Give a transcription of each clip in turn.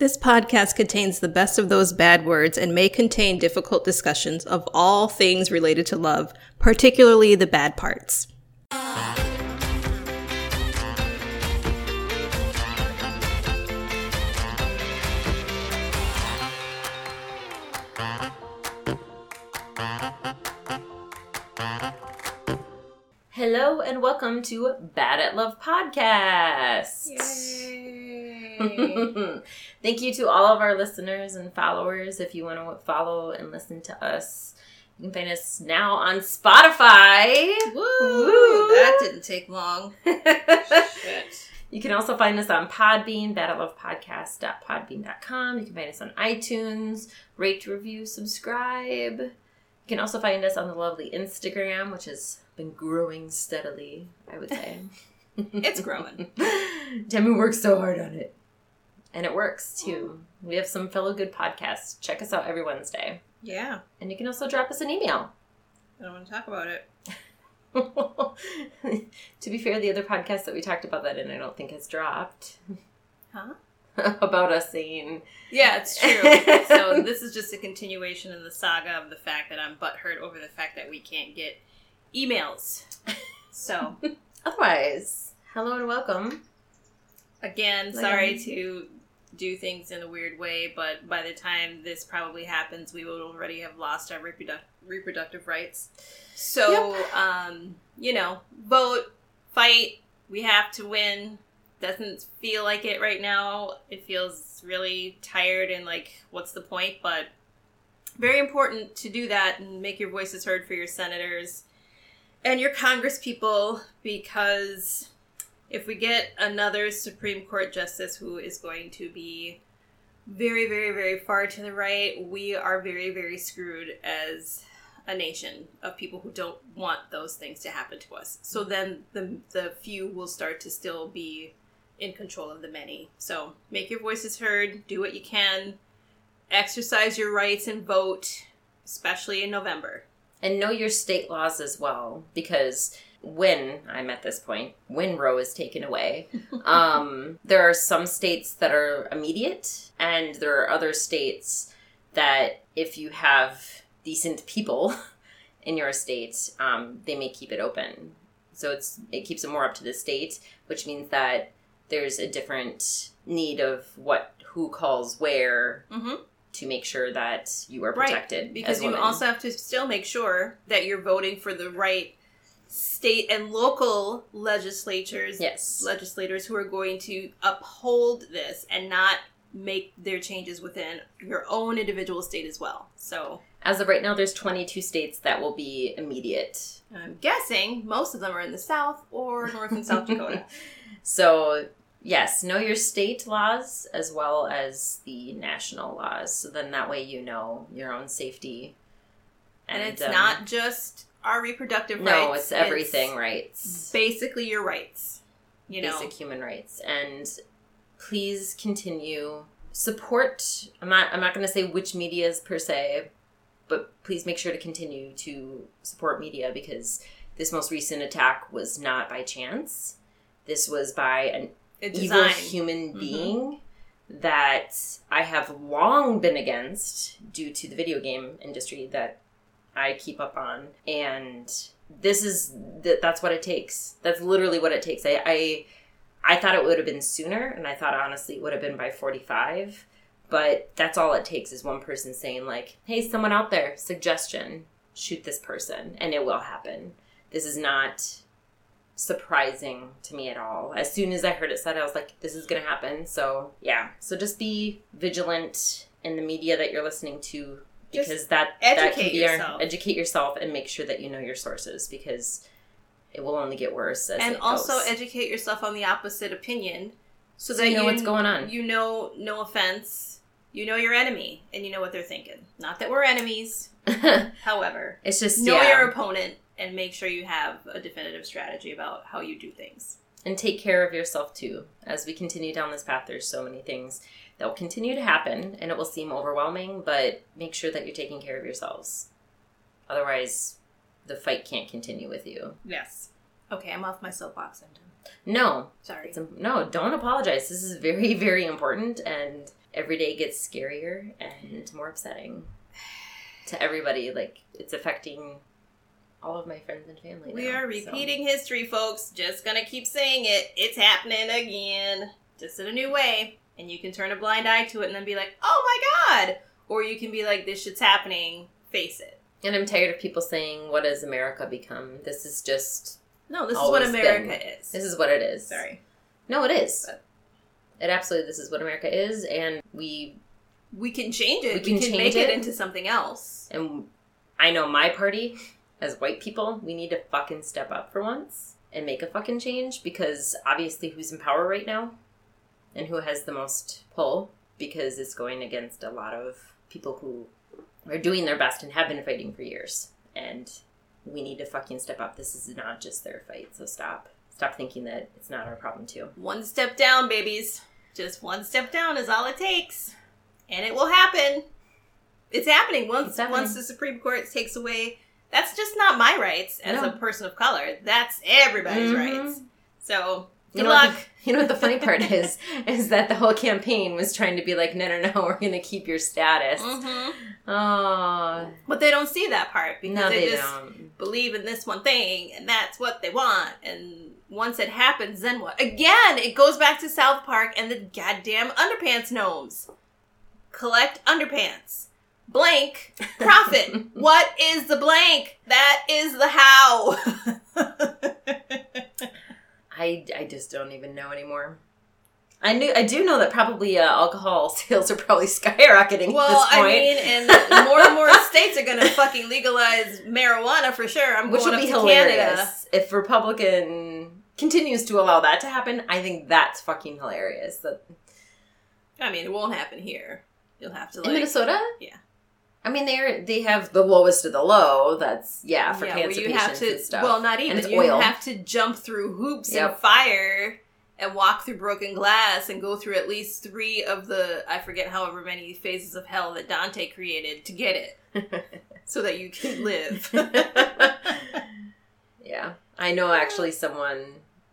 This podcast contains the best of those bad words and may contain difficult discussions of all things related to love, particularly the bad parts. Hello and welcome to Bad at Love Podcast. Thank you to all of our listeners and followers. If you want to follow and listen to us, you can find us now on Spotify. Woo! That didn't take long. You can also find us on Podbean, badatlovepodcast.podbean.com. You can find us on iTunes, rate, review, subscribe. You can also find us on the lovely Instagram, which has been growing steadily, I would say. It's growing. Demi works so hard on it. And it works too. We have some fellow good podcasts. Check us out every Wednesday. Yeah. And you can also drop us an email. I don't want to talk about it. to be fair, the other podcast that we talked about that in, I don't think has dropped. Huh? about us saying, Yeah, it's true. so this is just a continuation in the saga of the fact that I'm butthurt over the fact that we can't get emails. So otherwise, hello and welcome. again, sorry to do things in a weird way, but by the time this probably happens, we will already have lost our reproduc- reproductive rights. So, um, you know, vote, fight. We have to win. Doesn't feel like it right now. It feels really tired and like, what's the point? But very important to do that and make your voices heard for your senators and your Congress people because if we get another Supreme Court justice who is going to be very, very, very far to the right, we are very, very screwed as a nation of people who don't want those things to happen to us. So then the the few will start to still be in control of the many. So make your voices heard, do what you can, exercise your rights and vote, especially in November. And know your state laws as well, because when I'm at this point, when Roe is taken away, um, there are some states that are immediate, and there are other states that if you have decent people in your state, um, they may keep it open. So it's it keeps it more up to the state, which means that there's a different need of what who calls where Mm-hmm. to make sure that you are Right, protected. because as you also have to still make sure that you're voting for the right state and local legislatures yes legislators who are going to uphold this and not make their changes within your own individual state as well so As of right now, there's 22 states that will be immediate. i'm guessing most of them are in the south or north and south dakota So, yes, know your state laws as well as the national laws. So then that way you know your own safety. and it's um, not just our reproductive rights No, it's everything rights. basically your rights you know Basic human rights. And please continue support I'm not I'm not gonna say which medias per se, but please make sure to continue to support media because this most recent attack was not by chance. This was by an it's evil human Mhm. being that I have long been against due to the video game industry that I keep up on. And this is that that's what it takes. That's literally what it takes. I I, I thought it would have been sooner and I thought honestly it would have been by 45. But that's all it takes is one person saying like, "Hey, someone out there, suggestion, shoot this person," and it will happen. This is not surprising to me at all. As soon as I heard it said, I was like, this is to happen. So, yeah. So just be vigilant in the media that you're listening to Just because that that can educate be our- yourself. educate yourself and make sure that you know your sources because it will only get worse as and also goes. educate yourself on the opposite opinion so, So that you know what's going on. you know no offense you know your enemy and you know what they're thinking not that we're enemies however it's just know yeah. your opponent and make sure you have a definitive strategy about how you do things and take care of yourself too. As we continue down this path, there's so many things that will continue to happen and it will seem overwhelming, but make sure that you're taking care of yourselves. Otherwise, the fight can't continue with you. yes okay i'm off my soapbox i'm done No, sorry it's, no, don't apologize. This is very, very important and every day gets scarier and more upsetting to everybody. Like it's affecting all of my friends and family. We now, are so. repeating history, folks. Just gonna keep saying it. It's happening again. Just in a new way. And you can turn a blind eye to it and then be like, oh my god! Or you can be like, this shit's happening. Face it. And I'm tired of people saying, "What has America become?" This is just No, this is what America been. is. this is what it is. Sorry. No, it is. But- It absolutely. This is what America is, and we We can change it. We We can can, make it. it. into something else. and I know my party as white people, we need to fucking step up for once and make a fucking change because obviously who's in power right now and who has the most pull because it's going against a lot of people who are doing their best and have been fighting for years. And we need to fucking step up. This is not just their fight, so stop. Stop thinking that it's not our problem too. One step down, babies. Just one step down is all it takes. And it will happen. It's happening once It's happening. once the Supreme Court takes away that's just not my rights as No. a person of color. That's everybody's Mhm. rights. So You good know, what luck. the, you know what the funny part is? Is that the whole campaign was trying to be like, no, no, no, we're going to keep your status. Mhm. Oh, But they don't see that part because no, they, they just don't. believe in this one thing and that's what they want. And once it happens, then what? Again, it goes back to South Park and the goddamn underpants gnomes. Collect underpants. Blank. Profit. what is the blank? That is the how. I, I just don't even know anymore. I knew I do know that probably uh, alcohol sales are probably skyrocketing well, at this I mean, and more and more states are gonna fucking legalize marijuana for sure. I'm which going would be to hilarious Canada. if Republican continues to allow that to happen. I think that's fucking hilarious. That I mean, it won't happen here. You'll have to in Minnesota, yeah. I mean, they're they have the lowest of the low. That's yeah for yeah, cancer patients have to. and stuff. Well, not even. you oil. have to jump through hoops Yep. and fire and walk through broken glass and go through at least three of the I forget however many phases of hell that Dante created to get it, so that you can live. yeah, I know actually someone,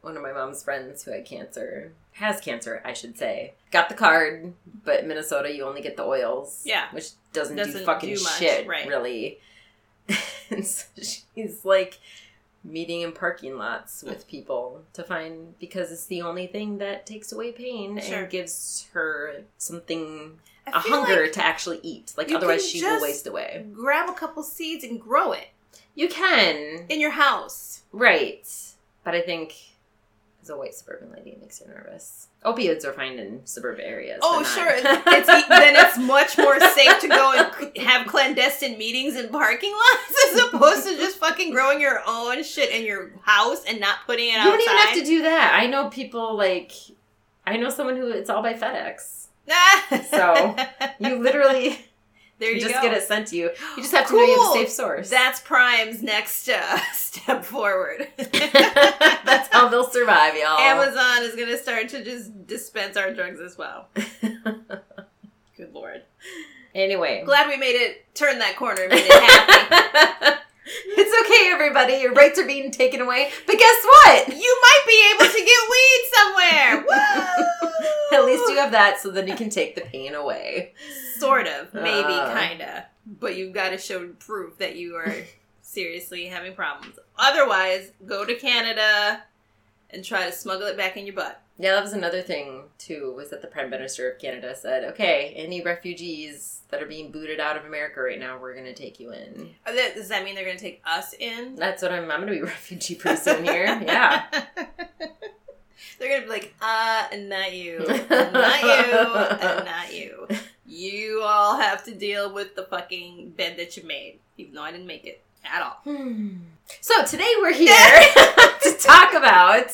one of my mom's friends who had cancer, has cancer, I should say, got the card, but in Minnesota you only get the oils. Yeah. which doesn't, do Doesn't fucking do much, shit, right. really. and so she's like meeting in parking lots with people to find because it's the only thing that takes away pain Sure. and gives her something a hunger like to actually eat. Like otherwise she will waste away. grab a couple seeds and grow it You can. in your house. Right. But I think a white suburban lady makes you nervous. Opioids are fine in suburban areas. Oh, sure. It's then it's much more safe to go and have clandestine meetings in parking lots as opposed to just fucking growing your own shit in your house and not putting it you outside. don't even have to do that. I know people like I know someone who it's all by FedEx. So, You literally there you just go. get it sent to you. You just have to know you have a safe source. That's Prime's next uh, step forward. That's how they'll survive, y'all. Amazon is going to start to just dispense our drugs as well. Good lord. anyway. Glad we made it turn that corner and made it happy. it's okay, everybody. Your rights are being taken away. But guess what? you might be able to get weed somewhere. Woo! At least you have that so then you can take the pain away. Sort of, maybe, Uh. kinda. But you've got to show proof that you are seriously having problems. Otherwise, go to Canada and try to smuggle it back in your butt. Yeah, that was another thing too. Was that the Prime Minister of Canada said, "Okay, any refugees that are being booted out of America right now, we're going to take you in." Uh, Does that mean they're going to take us in? That's what I'm. I'm going to be a refugee pretty soon here. Yeah. They're gonna be like, uh, and not you, and not you, and not you. You all have to deal with the fucking bed that you made, even though I didn't make it at all. So today we're here to talk about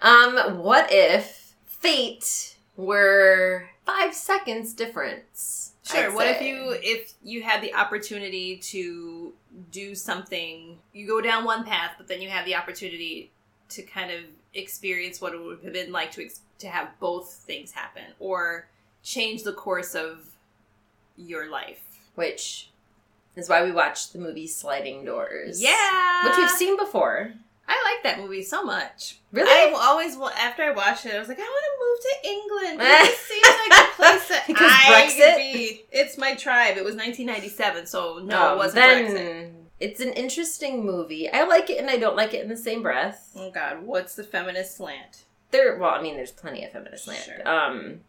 um, what if fate were five seconds difference. Sure. I'd what if you if you had the opportunity to do something, you go down one path, but then you have the opportunity to kind of experience what it would have been like to ex- to have both things happen, or change the course of your life. Which is why we watched the movie Sliding Doors. Yeah, Which we've seen before. I like that movie so much. Really? I always wa- after I watched it, I was like, I want to move to England. It seems like a place that Because I Brexit? could be. It's my tribe. It was 1997, so no, Um, it wasn't then Brexit. it's an interesting movie. I like it and I don't like it in the same breath. Oh God, what's the feminist slant? There, well, I mean, there's plenty of feminist slant. Sure. Um,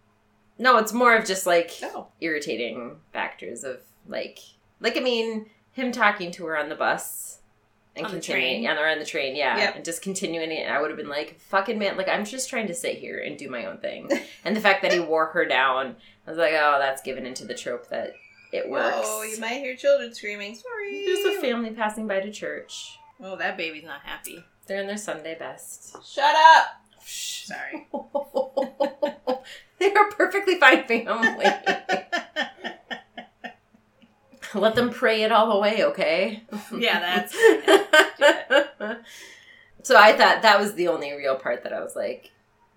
no, it's more of just like Oh, irritating factors of like, like I mean, him talking to her on the bus and On the continuing, train. yeah, or on the train, yeah, Yep. and just continuing it. I would have been like, fucking man, like I'm just trying to sit here and do my own thing. and the fact that he wore her down, I was like, oh, that's given into the trope that it oh, works. Oh, you might hear children screaming. Sorry. There's a family passing by to church. Oh, that baby's not happy. They're in their Sunday best. Shut up. Sorry. they are a perfectly fine family. Let them pray it all away, okay? yeah, that's. so I thought that was the only real part that I was like,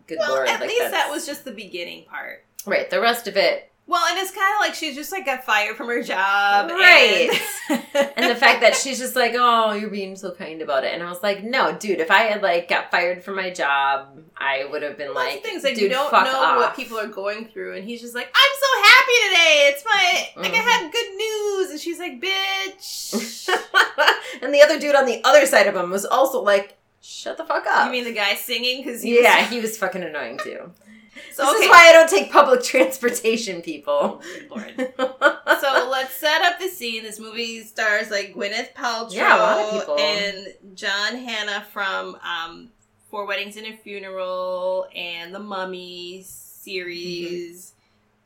good Well, lord. at like least that was just the beginning part. right. The rest of it, Well, and it's kind of like she's just like got fired from her job, Right. And, and the fact that she's just like, oh, you're being so kind about it, and I was like, no, dude. If I had like got fired from my job, I would have been Well, like, things like dude, you don't fuck know off. what people are going through, and he's just like, "I'm so happy today. It's my like I Mhm. had good news," and she's like, "Bitch." and the other dude on the other side of him was also like, shut the fuck up. you mean the guy singing? Because yeah, he was fucking annoying too. So this okay. is why I don't take public transportation, people. Oh, so let's set up the scene. This movie stars like Gwyneth Paltrow Yeah, a lot of people. and John Hannah from um, Four Weddings and a Funeral and The Mummy series,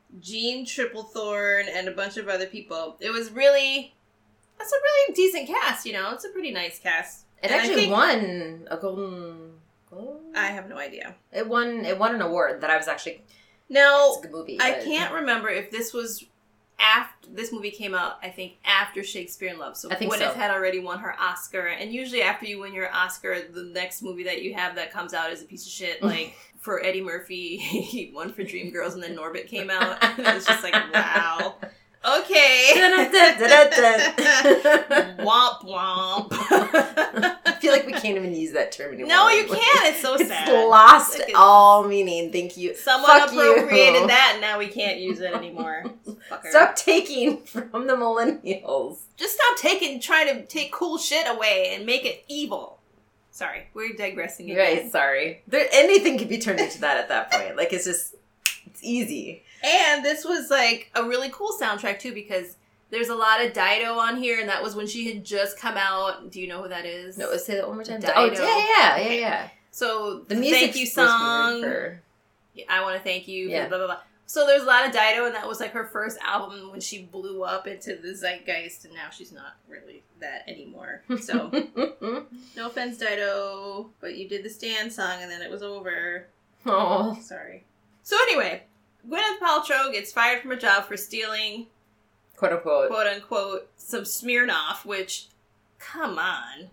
Mm-hmm. Jeanne Tripplehorn, and a bunch of other people. It was really, that's a really decent cast. You know, it's a pretty nice cast. it And actually think- won a golden. I have no idea. It won. It won an award that I was actually. Now It's a good movie. I can't remember if this was after this movie came out. I think after Shakespeare in Love. So I think Gwyneth so. had already won her Oscar, and usually after you win your Oscar, the next movie that you have that comes out is a piece of shit. Like for Eddie Murphy, he won for Dreamgirls, and then Norbit came out, and it was just like, wow, okay, womp womp. I feel like we can't even use that term anymore. no, you can't. It's so It's sad. lost Like, it's- all meaning. Thank you. Someone Fuck you. appropriated that, and now we can't use it anymore. Fucker. Stop taking from the millennials. Just stop taking, trying to take cool shit away and make it evil. Sorry, we're digressing again. Right, sorry. There anything could be turned into that at that point. Like it's just it's easy. And this was like a really cool soundtrack too because there's a lot of Dido on here, and that was when she had just come out. Do you know who that is? No, say that one more time. Oh, Dido. Oh, yeah, yeah, yeah, yeah. so The the music thank you song. For, I want to thank you. Yeah. Blah blah blah. So there's a lot of Dido, and that was like her first album when she blew up into the zeitgeist, and now she's not really that anymore. So no offense, Dido, but you did the Stan song, and then it was over. oh, Sorry. So anyway, Gwyneth Paltrow gets fired from her job for stealing, quote unquote. quote unquote, some Smirnoff, which, come on.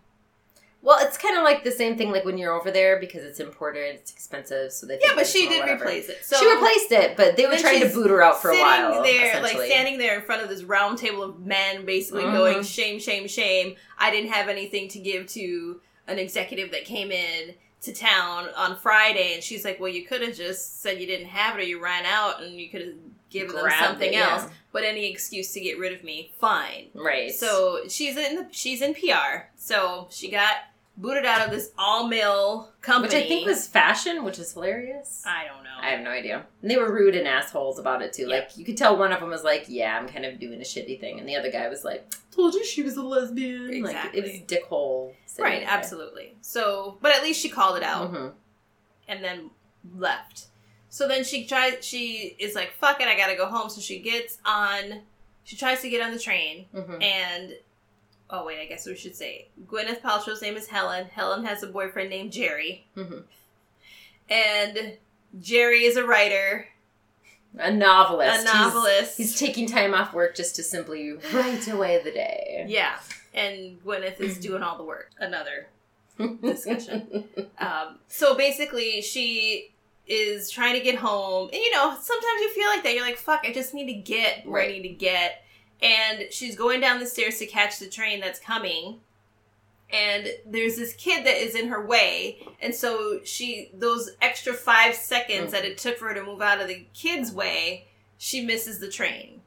Well, it's kind of like the same thing, like when you're over there because it's imported, it's expensive, so they. Yeah, but she did whatever. replace it. So she replaced it, but they were trying to boot her out for a while. there, like standing there in front of this round table of men, basically Mhm. going, "Shame, shame, shame! I didn't have anything to give to an executive that came in to town on Friday." And she's like, "Well, you could have just said you didn't have it, or you ran out, and you could have given them something it, yeah. else. But any excuse to get rid of me, fine." Right. So she's in the, she's in PR. So she got booted out of this all male company, which I think was fashion, which is hilarious. I don't know. I have no idea. And they were rude and assholes about it too. Yeah. Like you could tell one of them was like, "Yeah, I'm kind of doing a shitty thing," and the other guy was like, "Told you she was a lesbian." Like it was Exactly. dickhole. right, there. absolutely. So, but at least she called it out Mhm. and then left. So then she tries. She is like, "Fuck it, I gotta go home." So she gets on. She tries to get on the train, Mhm. and oh wait, I guess we should say Gwyneth Paltrow's name is Helen. Helen has a boyfriend named Jerry, Mhm. and Jerry is a writer, A novelist. a novelist. He's, taking time off work just to simply write away the day. yeah, and Gwyneth is doing all the work. Another discussion. Um, so basically, she is trying to get home, and you know, sometimes you feel like that. You're like, "Fuck, I just need to get where I need to get." And she's going down the stairs to catch the train that's coming, and there's this kid that is in her way and so she those extra five seconds that it took for her to move out of the kid's way she misses the train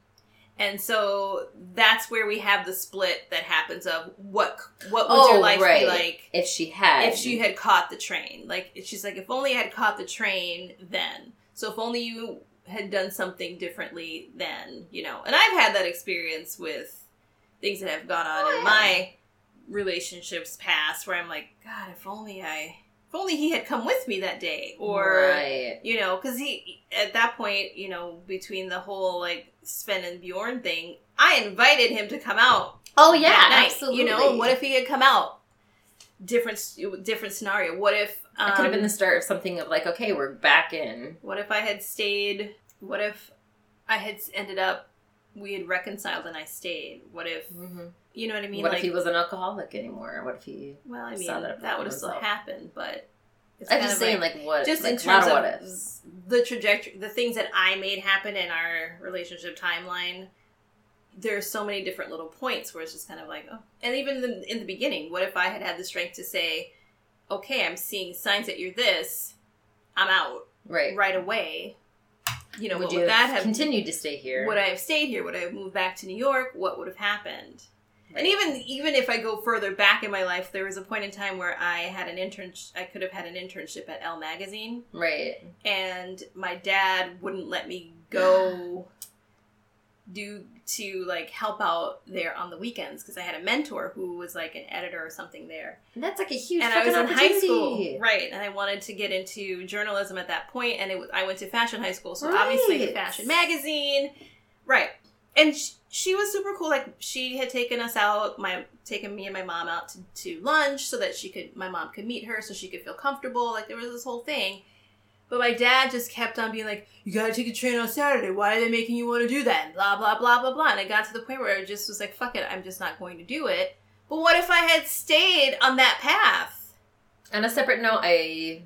and so that's where we have the split that happens of what what would Oh, your life right. be like If she had, if she had caught the train. Like she's like, if only I had caught the train then. So if only you had done something differently then, you know. And I've had that experience with things that have gone on Oh, in yeah. my relationships past where I'm like, God, if only I if only he had come with me that day. Or right. you know, because he at that point, you know, between the whole like Sven and Bjorn thing, I invited him to come out Oh yeah, night, absolutely. You know, what if he had come out? Different, different scenario. What if um, it could have been the start of something of like, okay, we're back in. What if I had stayed? What if I had ended up? We had reconciled and I stayed. What if you know what I mean? what like, if he was an alcoholic anymore? What if he? well, I mean, that, that would have still happened, but it's I'm just saying, like, what? just like, in terms of of what ifs. the trajectory, the things that I made happen in our relationship timeline. There's so many different little points where it's just kind of like, oh, and even in the, in the beginning, what if I had had the strength to say, okay, I'm seeing signs that you're this, I'm out Right. right away. You know, would what you would have that have continued to stay here? Would I have stayed here? Would I have moved back to New York? What would have happened? And even even if I go further back in my life, there was a point in time where I had an intern. I could have had an internship at Elle magazine, right. and my dad wouldn't let me go do to like help out there on the weekends because I had a mentor who was like an editor or something there. And that's like a huge. and I was in high school, right? And I wanted to get into journalism at that point, and it was, I went to fashion high school, so obviously Right. fashion magazine, right? And she, she was super cool. Like she had taken us out, my taken me and my mom out to, to lunch so that she could, my mom could meet her, so she could feel comfortable. Like there was this whole thing. But my dad just kept on being like, "You gotta take a train on Saturday. Why are they making you want to do that?" And blah blah blah blah blah. And I got to the point where I just was like, "Fuck it, I'm just not going to do it." But what if I had stayed on that path? On a separate note, I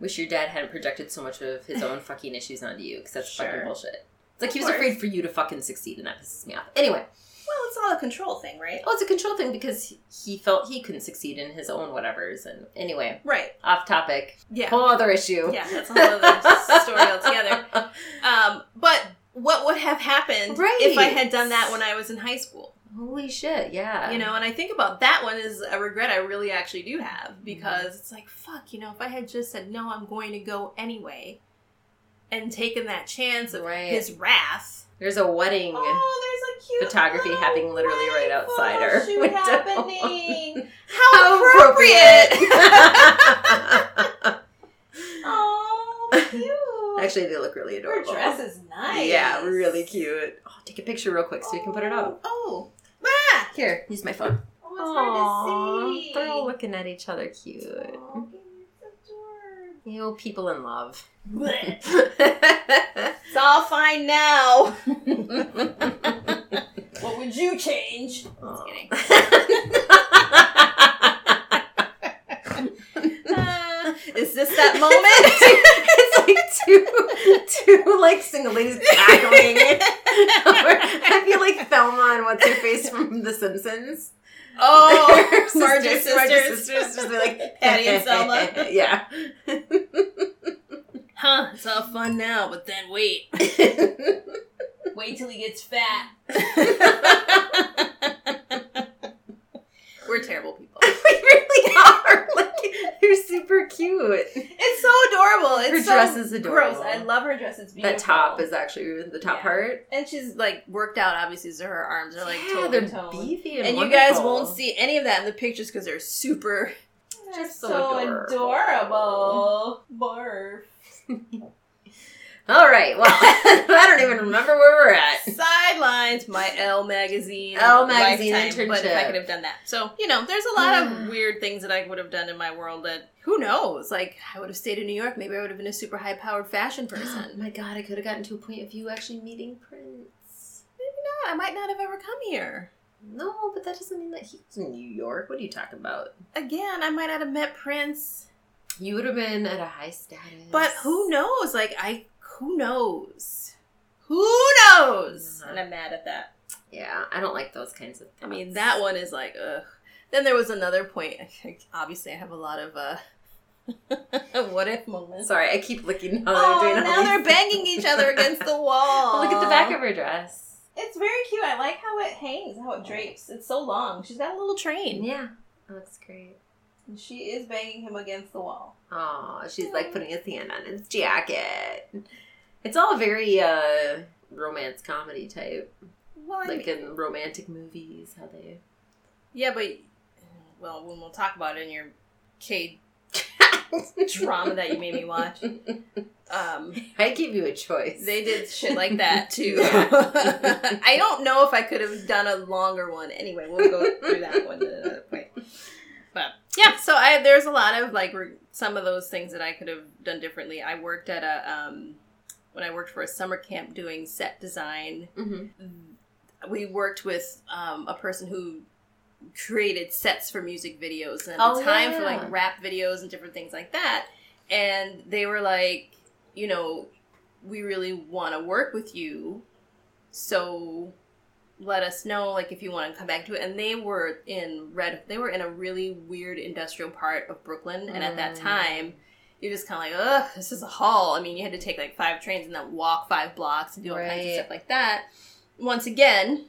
wish your dad hadn't projected so much of his own fucking issues onto you because that's Sure. fucking bullshit. It's like Of he was course. afraid for you to fucking succeed, and that pisses me off. Anyway, Well, it's all a control thing, right? oh, it's a control thing because he- felt he couldn't succeed in his own whatevers. And anyway, Right. off topic, Yeah. whole other issue. Yeah, that's a whole other story altogether. Um, but what would have happened Right. if I had done that when I was in high school? Holy shit! Yeah, You know, and I think about that one is a regret I really actually do have because it's like, fuck, you know, if I had just said, no, I'm going to go anyway and taken that chance of Right. his wrath. There's a wedding. Oh, cute Photography little happening literally right outside our shoot window. happening. How How appropriate! appropriate. oh, cute. Actually, they look really adorable. her dress is nice. Yeah, really cute. Oh, take a picture real quick so we can put it up. Oh, ah! Here, use my phone. Oh, it's hard to see. They're all looking at each other cute. Oh, it's know, people in love. It's all fine now. What would you change? Kidding. Uh, is this that moment? it's like two, two like single ladies cackling. I feel like Thelma and what's her face from The Simpsons. Oh, Marge's sisters- Marge's sisters, just be like Patty and Selma. yeah. Huh, it's all fun now, but then wait. Wait till he gets fat. We're terrible people. we really are. Like they're super cute. It's so adorable. It's Her so dress is adorable. Gross. I love her dress. It's beautiful. That top is actually the top Yeah. part. and she's like worked out. Obviously, so her arms are like yeah, totally they're toned. beefy and, And you guys won't see any of that in the pictures because they're super. They're Just so so adorable. adorable. Barf. All right. Well, I don't even remember where we're at. Sidelines, my Elle magazine. Elle magazine lifetime, But if I could have done that, so you know, there's a lot of hmm. weird things that I would have done in my world that who knows? Like I would have stayed in New York. Maybe I would have been a super high powered fashion Oh person. my god, I could have gotten to a point of you actually meeting Prince. Maybe not. I might not have ever come here. No, but that doesn't mean that he's in New York. What are you talking about? Again, I might not have met Prince. You would have been at a high status. But who knows? Like I, who knows? Who knows? Mhm. And I'm mad at that. Yeah, I don't like those kinds of. I mean, that one is like, ugh. then there was another point. Obviously, I have a lot of uh, what if moments. Sorry, I keep looking. Oh, they're doing now they're banging each other against the wall. Look at the back of her dress. It's very cute. I like how it hangs, how it drapes. It's so long. She's got a little train. Yeah, it looks great. And she is banging him against the wall. Oh, she's like putting his hand on his jacket. It's all very uh romance comedy type. Well, like mean, in romantic movies, how they. Yeah, but well, when we'll talk about it in your K drama that you made me watch. Um, I give you a choice. They did shit like that too. I don't know if I could have done a longer one. Anyway, we'll go through that one at another point. But yeah, so I there's a lot of like some of those things that I could have done differently. I worked at a um, when I worked for a summer camp doing set design. Mm-hmm. We worked with um, a person who created sets for music videos and oh, time yeah. for like rap videos and different things like that. And they were like, you know, we really want to work with you. So let us know like if you want to come back to it and they were in red they were in a really weird industrial part of brooklyn and at that mm. time you're just kind of like ugh this is a haul i mean you had to take like five trains and then walk five blocks and do all right. kinds of stuff like that once again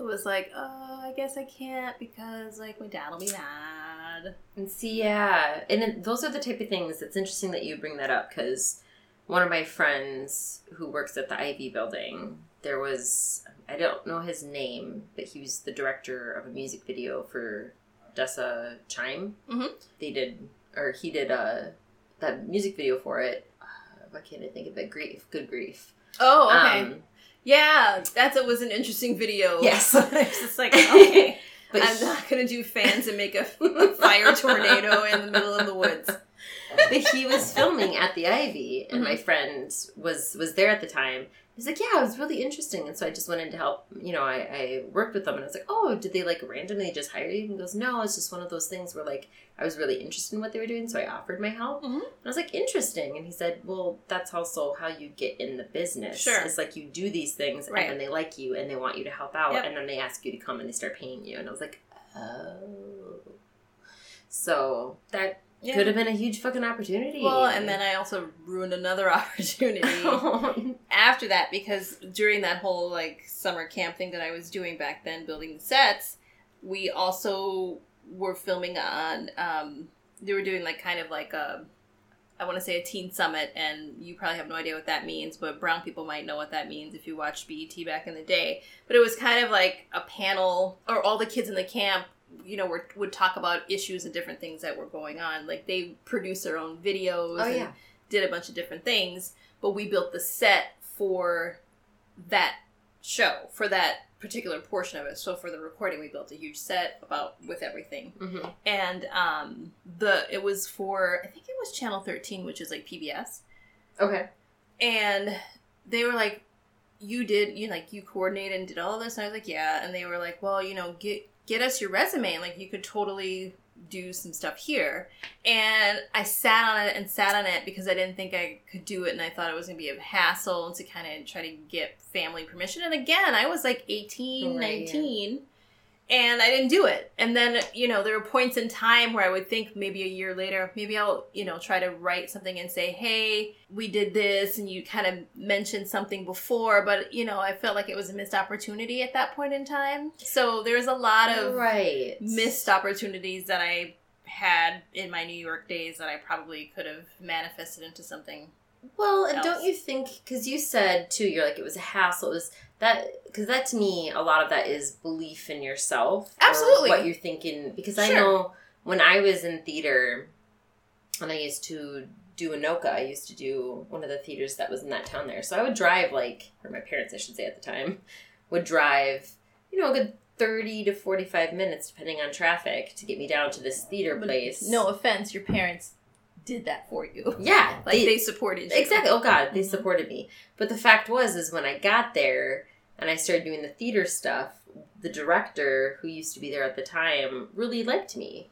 it was like, oh, I guess I can't because like my dad will be mad. And see, yeah, and it, those are the type of things. It's interesting that you bring that up because one of my friends who works at the Ivy Building, there was I don't know his name, but he was the director of a music video for Dessa Chime. Mm-hmm. They did, or he did a uh, that music video for it. Uh, why can't I think of it? Grief, good grief. Oh, okay. Um, yeah, that's it was an interesting video. Yes, it's just like okay, but I'm not gonna do fans and make a, a fire tornado in the middle of the woods. But he was filming at the Ivy, and mm-hmm. my friend was was there at the time, He's like, yeah, it was really interesting. And so I just went in to help. You know, I, I worked with them and I was like, oh, did they like randomly just hire you? And he goes, no, it's just one of those things where like I was really interested in what they were doing. So I offered my help. Mm-hmm. And I was like, interesting. And he said, well, that's also how you get in the business. Sure. It's like you do these things right. and then they like you and they want you to help out. Yep. And then they ask you to come and they start paying you. And I was like, oh. So that yeah. Could have been a huge fucking opportunity. Well, and then I also ruined another opportunity after that because during that whole like summer camp thing that I was doing back then, building the sets, we also were filming on. Um, they were doing like kind of like a, I want to say a teen summit, and you probably have no idea what that means, but brown people might know what that means if you watched BET back in the day. But it was kind of like a panel, or all the kids in the camp you know, were, would talk about issues and different things that were going on. Like they produced their own videos oh, and yeah. did a bunch of different things, but we built the set for that show, for that particular portion of it. So for the recording, we built a huge set about with everything, mm-hmm. and um, the it was for I think it was Channel Thirteen, which is like PBS. Okay, and they were like, "You did you like you coordinated and did all of this?" And I was like, "Yeah," and they were like, "Well, you know, get get us your resume. Like you could totally do some stuff here. And I sat on it and sat on it because I didn't think I could do it and I thought it was going to be a hassle to kind of try to get family permission. And again, I was like 18, right. 19 and I didn't do it. And then, you know, there were points in time where I would think maybe a year later, maybe I'll, you know, try to write something and say, hey, we did this, and you kind of mentioned something before, but, you know, I felt like it was a missed opportunity at that point in time. So there was a lot of right. missed opportunities that I had in my New York days that I probably could have manifested into something well, and else. don't you think? Because you said too, you're like it was a hassle. It was that because that to me, a lot of that is belief in yourself. Absolutely, what you're thinking. Because sure. I know when I was in theater, and I used to do Anoka, I used to do one of the theaters that was in that town there. So I would drive like, or my parents, I should say, at the time, would drive, you know, a good 30 to 45 minutes depending on traffic to get me down to this theater place. No offense, your parents did that for you. Yeah, like they, they supported you. Exactly. Oh God, they mm-hmm. supported me. But the fact was, is when I got there and I started doing the theater stuff, the director who used to be there at the time really liked me,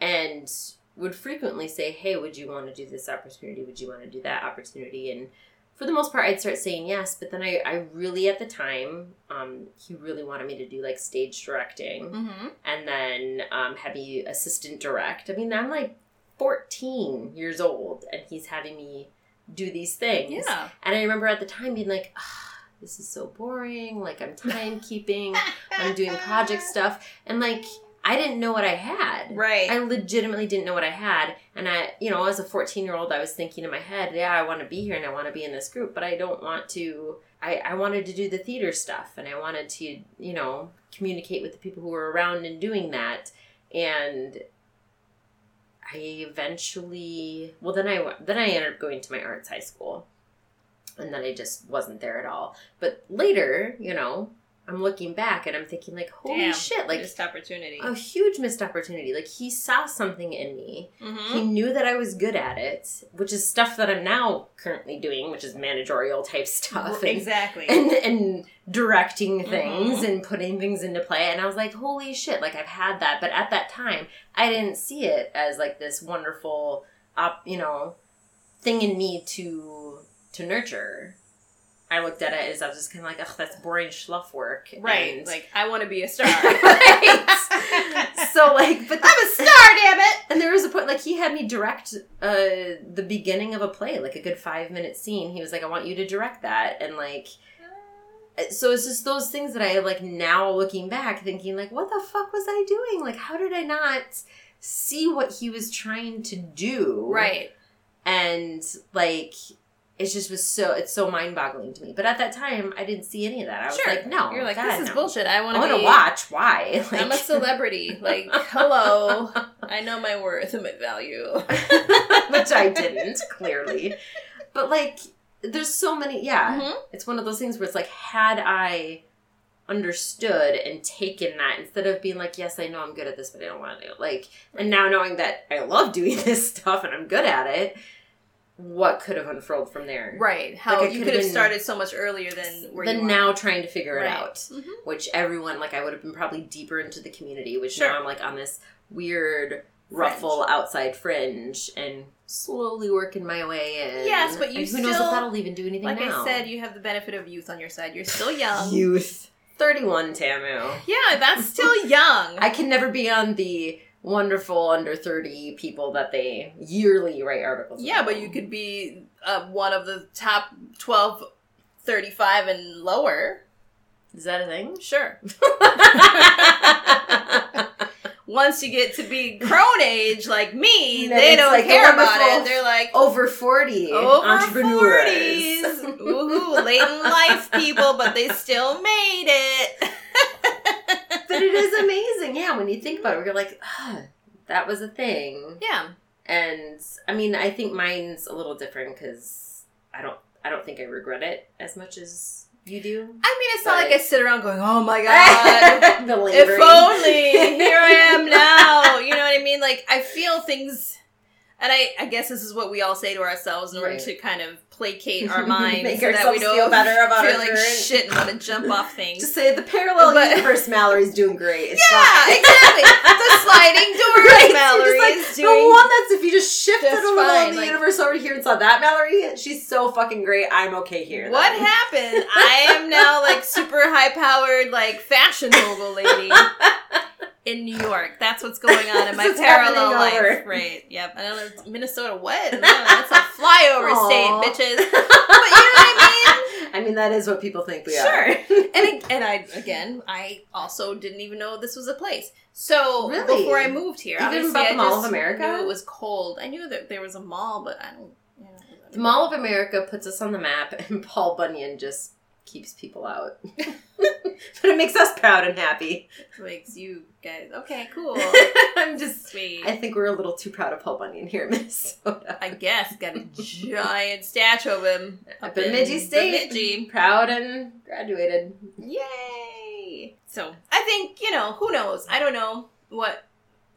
and would frequently say, "Hey, would you want to do this opportunity? Would you want to do that opportunity?" And for the most part, I'd start saying yes. But then I, I really, at the time, um, he really wanted me to do like stage directing Mm-hmm. and then um, have me assistant direct. I mean, I'm like 14 years old and he's having me do these things. Yeah. And I remember at the time being like, ah, this is so boring. Like, I'm timekeeping, I'm doing project stuff. And like, I didn't know what I had. Right. I legitimately didn't know what I had. And I, you know, as a 14 year old, I was thinking in my head, yeah, I want to be here and I want to be in this group, but I don't want to. I, I wanted to do the theater stuff and I wanted to, you know, communicate with the people who were around and doing that. And I eventually, well, then I, then I ended up going to my arts high school. And then I just wasn't there at all. But later, you know, I'm looking back and I'm thinking, like, holy Damn, shit, like, missed opportunity. a huge missed opportunity. Like he saw something in me. Mhm. He knew that I was good at it, which is stuff that I'm now currently doing, which is managerial type stuff and, Exactly. and and directing Mm-hmm. things and putting things into play. And I was like, holy shit! Like I've had that, but at that time, I didn't see it as like this wonderful, op, you know, thing in me to to nurture. I looked at it as I was just kind of like, ugh, that's boring schluff work. right. And- Like I want to be a star. right. So like, but I'm a star, damn it. and there was a point like he had me direct uh the beginning of a play, like a good five minute scene. He was like, "I want you to direct that," and like, so it's just those things that I like now looking back, thinking like, "What the fuck was I doing? Like, how did I not see what he was trying to do?" Right. and like. It just was so it's so mind boggling to me. But at that time, I didn't see any of that. I was Sure. like, no, You're like, God, this is no. bullshit. I want to want be. to watch. Why? I'm a celebrity. Like, hello. I know my worth and my value. which I didn't clearly. But like, there's so many. Yeah, Mhm. it's one of those things where it's like, had I understood and taken that instead of being like, yes, I know I'm good at this, but I don't want to do it. Like, and now knowing that I love doing this stuff and I'm good at it, what could have unfurled from there? Right. How Like, you could have started so much earlier than where Than now trying to figure it Right. out. Mhm. Which everyone, like, I would have been probably deeper into the community, which Sure. now I'm like on this weird ruffle outside fringe and slowly working my way in. Yes, but you And who knows if that'll even do anything Like now. I said, you have the benefit of youth on your side. You're still young. youth. 31 Tamu. yeah, that's still young. I can never be on the wonderful under 30 people that they yearly write articles yeah, about. but you could be uh, one of the top 12, 35 and lower. Is that a thing? Sure. Once you get to be crone age like me, they don't like care about it. They're like, Over 40 over entrepreneurs. 40s. Woohoo, late in life people, but they still made it. But it is amazing. Yeah, when you think about it, you're like, ah, that was a thing. Yeah. And I mean, I think mine's a little different because I don't, I don't think I regret it as much as you do. I mean, it's not like I sit around going, oh my god, if only here I am now. You know what I mean? Like, I feel things. And I, I guess this is what we all say to ourselves in order Right. to kind of placate our minds Make so that we don't feel better about feel our like current- shit and want to jump off things. Just say the parallel But- universe Mallory's doing great. It's yeah, fine. exactly. The sliding door Right? Mallory You're is doing. The one that's if you just shifted just a little in the like- universe over here and saw that Mallory, she's so fucking great. I'm okay here. What then. happened? I am now like super high powered, like fashion mogul lady in New York. That's what's going on in my parallel life. over. Right. Yep. I don't know. Minnesota what? No, that's a flyover Aw. state, bitches. But you know what I mean? I mean, that is what people think we mean? are. Sure. And and I again, I also didn't even know this was a place. So Really? before I moved here, Even about the I Mall of America? knew it was cold. I knew that there was a mall, but I don't. You know, The Mall of America puts us on the map, and Paul Bunyan just keeps people out. but it makes us proud and happy. It makes you guys okay. Cool. I'm just. Sweet. I think we're a little too proud of Paul Bunyan here in Minnesota. I guess got a giant statue of him Up in Bemidji State. Bemidji. Proud and graduated. Yay! So I think you know who knows. I don't know what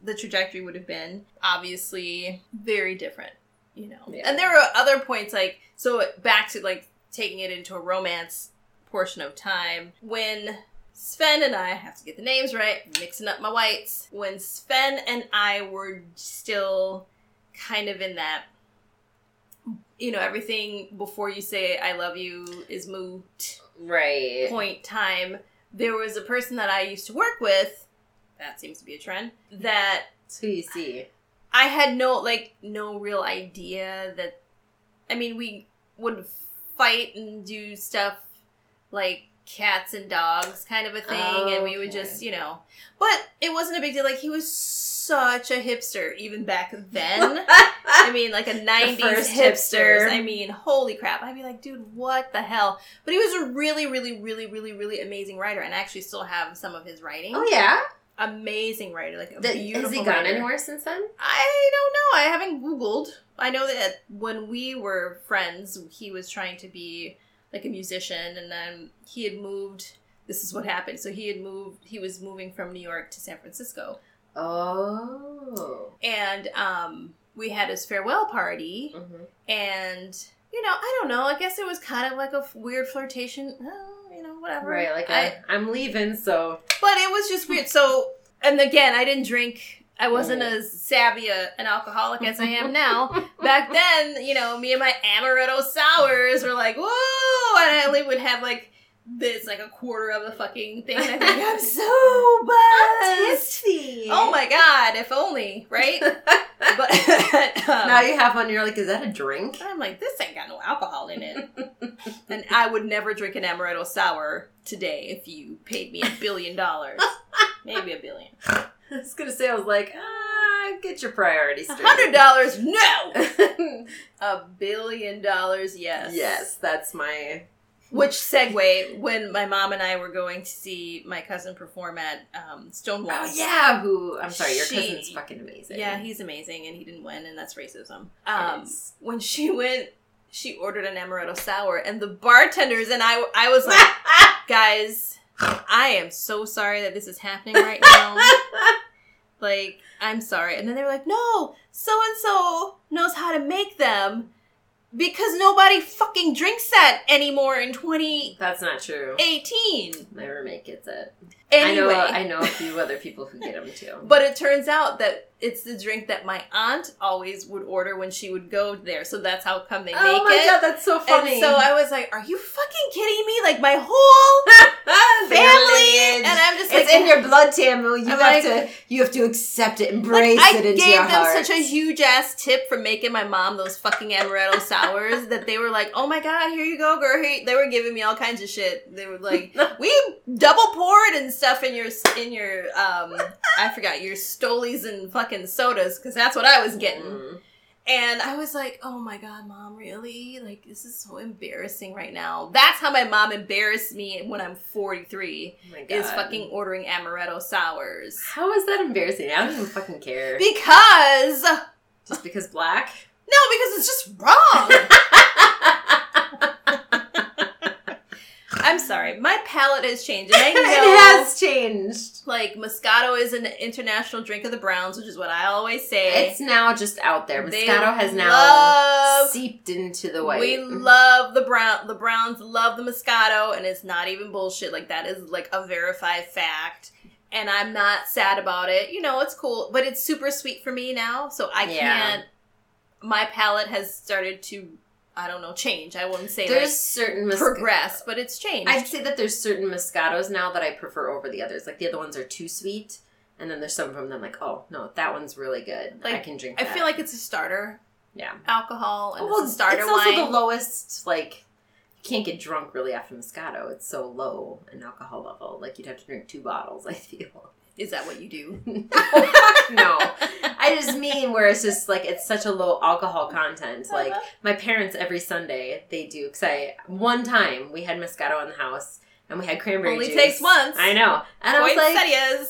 the trajectory would have been. Obviously, very different. You know, Yeah. and there were other points like so back to like taking it into a romance portion of time when Sven and I I have to get the names right, mixing up my whites. When Sven and I were still kind of in that you know, everything before you say I love you is moot right. point time. There was a person that I used to work with, that seems to be a trend, that That's who you see. I had no like no real idea that I mean we would fight and do stuff like cats and dogs kind of a thing and we would just you know but it wasn't a big deal like he was such a hipster even back then I mean like a 90s first hipsters hipster. I mean holy crap I'd be like dude what the hell but he was a really really really really really amazing writer and I actually still have some of his writing oh yeah. amazing writer like a Th- beautiful has he gone writer. anywhere since then? I don't know. I haven't Googled. I know that when we were friends, he was trying to be like a musician, and then he had moved. This is what happened. So he had moved. He was moving from New York to San Francisco, Oh. and um, we had his farewell party. hmm And you know, I don't know. I guess it was kind of like a f- weird flirtation. Oh, you know, whatever. Right. Like I, I, I'm leaving, so But it was just weird. So, and again, I didn't drink. I wasn't as savvy a, an alcoholic as I am now. Back then, you know, me and my amaretto sours were like, whoa! And I only would have like this, like a quarter of the fucking thing. And I think I'm so buzzed. tipsy. Oh my god! If only, right? But um, now you have one. You're like, is that a drink? I'm like, this ain't got no alcohol in it. and I would never drink an amaretto sour today if you paid me a billion dollars. Maybe a billion. I was gonna say, I was like, ah, get your priorities straight. hundred dollars, no. A billion dollars, yes. yes, that's my. Which segue when my mom and I were going to see my cousin perform at um, Stonewall. Oh yeah, who? I'm sorry, your She- cousin's fucking amazing. Yeah, he's amazing, and he didn't win, and that's racism. Um, when she went, she ordered an amaretto sour, and the bartenders and I, I was like, guys, I am so sorry that this is happening right now. like, I'm sorry. And then they were like, no, so and so knows how to make them because nobody fucking drinks that anymore in 20. That's not true. My roommate gets it. Anyway. I know. I know a few other people who get them too. But it turns out that it's the drink that my aunt always would order when she would go there. So that's how come they oh make it. oh my it. god, that's so funny. And so I was like, "Are you fucking kidding me? Like my whole family?" And I'm just like, it's in your blood, Tamu. You I'm have like- to. You have to accept it, embrace I it into gave your them such a huge ass tip for making my mom those fucking amaretto sours that they were like, "Oh my god, here you go, girl." They were giving me all kinds of shit. They were like, "We double poured and stuff in your in your um I forgot your Stolis and fucking sodas because that's what I was getting." Mm. And I was like, "Oh my god, mom, really? Like this is so embarrassing right now." That's how my mom embarrassed me when I'm 43. Oh. Is fucking ordering amaretto sours. How is that embarrassing? I don't even fucking care. Because Just because black. No, because it's just wrong. I'm sorry. My palate has changed. And I know it has changed. like Moscato is an international drink of the Browns, which is what I always say. It's now just out there. They Moscato has now love- seeped into the white. We mm-hmm. love the brown. The Browns love the Moscato, and it's not even bullshit. Like that is like a verified fact, and I'm not sad about it. You know, it's cool, but it's super sweet for me now, so I Yeah. can't. My palate has started to, I don't know, change. I wouldn't say There's like certain progress, but it's changed. I'd say that there's certain Moscatos now that I prefer over the others. Like the other ones are too sweet, and then there's some of them that I'm like, oh no, that one's really good. Like, I can drink. I feel like it's a starter yeah. alcohol and well, it's a starter it's also wine. the lowest. Like you can't get drunk really after Moscato. It's so low in alcohol level. Like you'd have to drink two bottles. I feel. Is that what you do? no, I just mean where it's just like it's such a low alcohol content. Like my parents every Sunday they do because I one time we had Moscato in the house and we had cranberry juice. Only juice. takes once. I know, and I was like,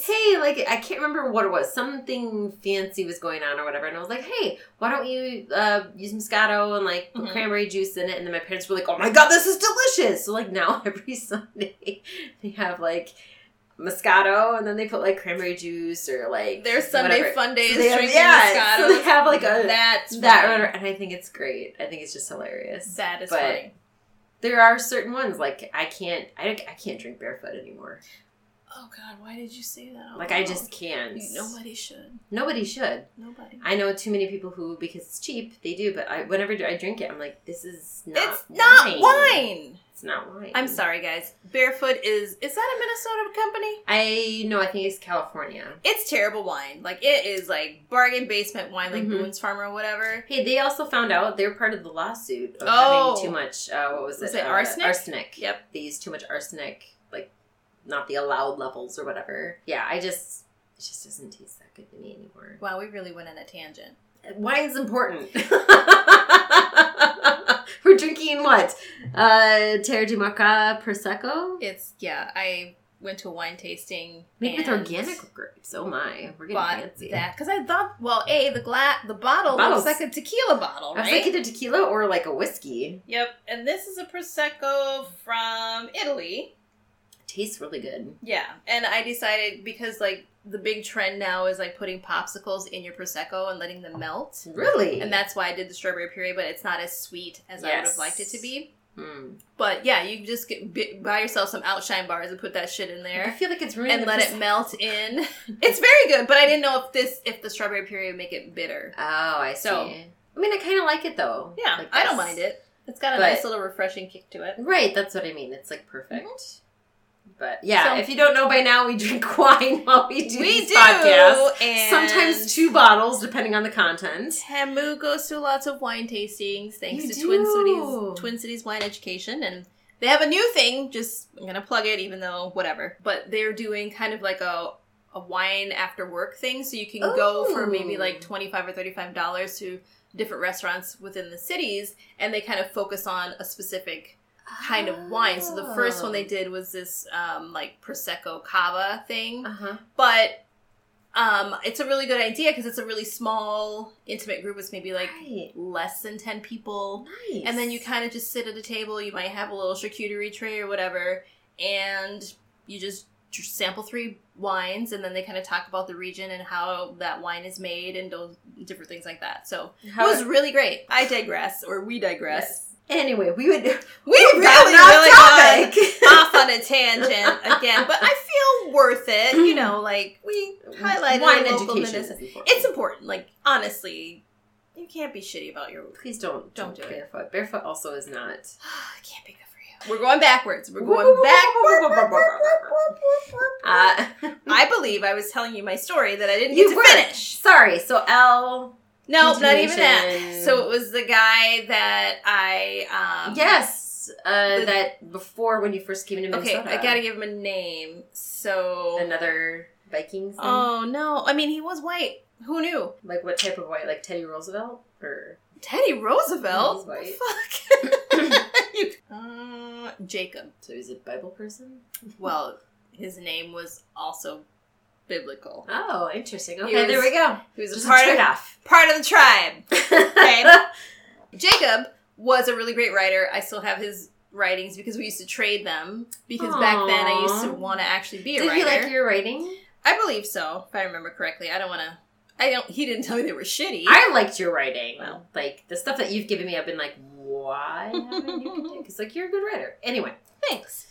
hey, like I can't remember what it was. Something fancy was going on or whatever, and I was like, hey, why don't you uh, use Moscato and like put Mhm. cranberry juice in it? And then my parents were like, oh my god, this is delicious. So like now every Sunday they have like. Moscato, and then they put like cranberry juice or like Their Sunday whatever. fun days So have- drinking yeah, Moscato. so they have, like, a- that's that funny. and I think it's great. I think it's just hilarious. That is But- funny. There are certain ones like I can't I, I can't drink barefoot anymore. Oh God, why did you say that? Like I just can't. Nobody should. Nobody should. Nobody. I know too many people who, because it's cheap, they do. But I, whenever I drink it, I'm like, this is not. it's not wine. Not wine. I'm sorry, guys. Barefoot is is that a Minnesota company? I know. I think it's California. It's terrible wine. Like it is like bargain basement wine, like Mhm. Boone's Farm or whatever. Hey, they also found out they're part of the lawsuit of Oh. having too much. Uh, what was, Was it? it Uh, arsenic? Arsenic. Yep. They used too much arsenic, like not the allowed levels or whatever. Yeah, I just it just doesn't taste that good to me anymore. Wow, we really went on a tangent. Wine's important. We're drinking what? Uh, Terra di Marca Prosecco. It's yeah. I went to a wine tasting Made with organic grapes. Oh my, we're getting Bought fancy. that because I thought, well, a the gla- the bottle Bottles. looks like a tequila bottle, I was right? like, either tequila or like a whiskey. Yep, and this is a prosecco from Italy. Tastes really good. Yeah, and I decided because like the big trend now is like putting popsicles in your prosecco and letting them melt, Really? and that's why I did the strawberry puree. But it's not as sweet as I would have liked it to be. Mm. But yeah, you just get, buy yourself some outshine bars and put that shit in there. I feel like it's ruining And let it melt in. It's very good, but I didn't know if this if the strawberry puree would make it bitter. Oh, I see. So- I mean, I kind of like it though. Yeah, Like I don't mind it. It's got a But- nice little refreshing kick to it. Right, that's what I mean. It's like perfect. But yeah, So- if you don't know by now, we drink wine while we do we these do, podcasts. and Sometimes two bottles, depending on the content. Tamu goes to lots of wine tastings thanks You to Twin. Cities Twin Cities Wine Education and they have a new thing, just I'm gonna plug it even though whatever. But they're doing kind of like a a wine after work thing so you can go for maybe oh. like 25 or 35 dollars to different restaurants within the cities and they kind of focus on a specific kind of wine. So the first one they did was this um, like prosecco cava thing Uh huh. but um, it's a really good idea because it's a really small, intimate group. It's maybe like Right. less than ten people, Nice. and then you kind of just sit at a table. You might have a little charcuterie tray or whatever, and you just sample three wines, and then they kind of talk about the region and how that wine is made and those different things like that. So How- it was really great. I digress, or we digress. Yes. Anyway, we would. We really, really topic. off on a tangent again, but I feel worth it. You know, like we highlighted wine local education. Is important. It's important. Like honestly, you can't be shitty about your. Please don't Don't don't do do it. barefoot. Barefoot also is not. it can't be good for you. We're going backwards. We're going back. Uh, I believe I was telling you my story that I didn't You get to were. finish. sorry. So L. No, not even that. So it was the guy that I. um yes. Uh, the- that before when you first came into Okay, I gotta give him a name. So. another Vikings. thing? Oh no! I mean, he was white. Who knew? Like what type of white? Like Teddy Roosevelt or Teddy Roosevelt. Fuck. You- uh, Jacob. so he's a Bible person? Well, his name was also biblical. Oh, interesting. Okay, there we go. He was Just a part trade of part of the tribe. Okay. Jacob was a really great writer. I still have his writings because we used to trade them. Because back then I used to want to actually be a Did writer. Did he like your writing? I believe so, if I remember correctly. I don't want to. I don't. He didn't tell me they were shitty. I liked your writing. Well. like the stuff that you've given me, I've been like, why haven't you? Because like you're a good writer. Anyway, Thanks.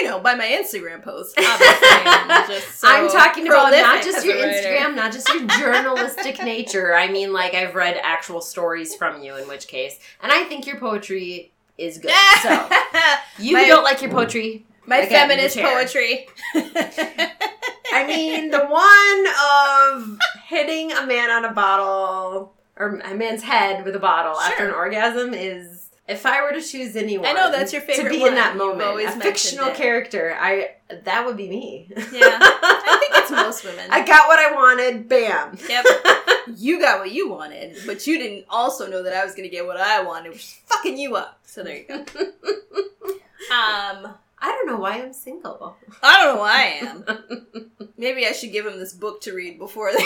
You know, by my Instagram post. Obviously, I'm just so I'm talking about not just your. Instagram, not just your journalistic nature. I mean, like I've read actual stories from you, in which case, and I think your poetry is good. So you My- don't like your poetry. my Again, feminist poetry. I mean, the one of hitting a man on a bottle or a man's head with a bottle after an orgasm is. If I were to choose anyone, I know, that's your favorite to be one. in that moment, a fictional it. character, I that would be me. Yeah, I think it's most women. I got what I wanted. Bam. Yep. You got what you wanted, but you didn't also know that I was going to get what I wanted, which is fucking you up. So there you go. Um, I don't know why I'm single. I don't know why I am. Maybe I should give him this book to read before they.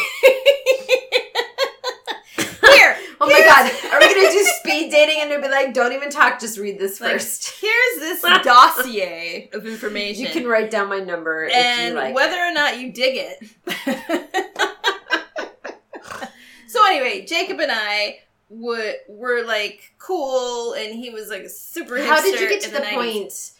Here, Oh my here's- god, are we gonna do speed dating and be like, don't even talk, just read this Like, first. here's this dossier of information. You can write down my number if and you like. whether or not you dig it. so anyway, Jacob and I would were like cool, and he was like super. How did you get to in the, point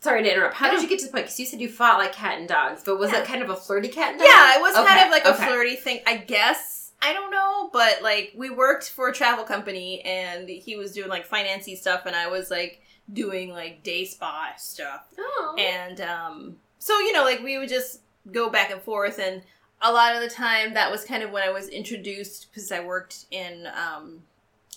sorry to interrupt. How No. did you get to the point? Because you said you fought like cat and dogs, but was Yeah. it kind of a flirty cat and dog? Yeah, it was kind of like a flirty thing, I guess. I don't know, but like we worked for a travel company and he was doing like financy stuff and I was like doing like day spa stuff. Oh. And um so you know, like we would just go back and forth and a lot of the time that was kind of when I was introduced because I worked in um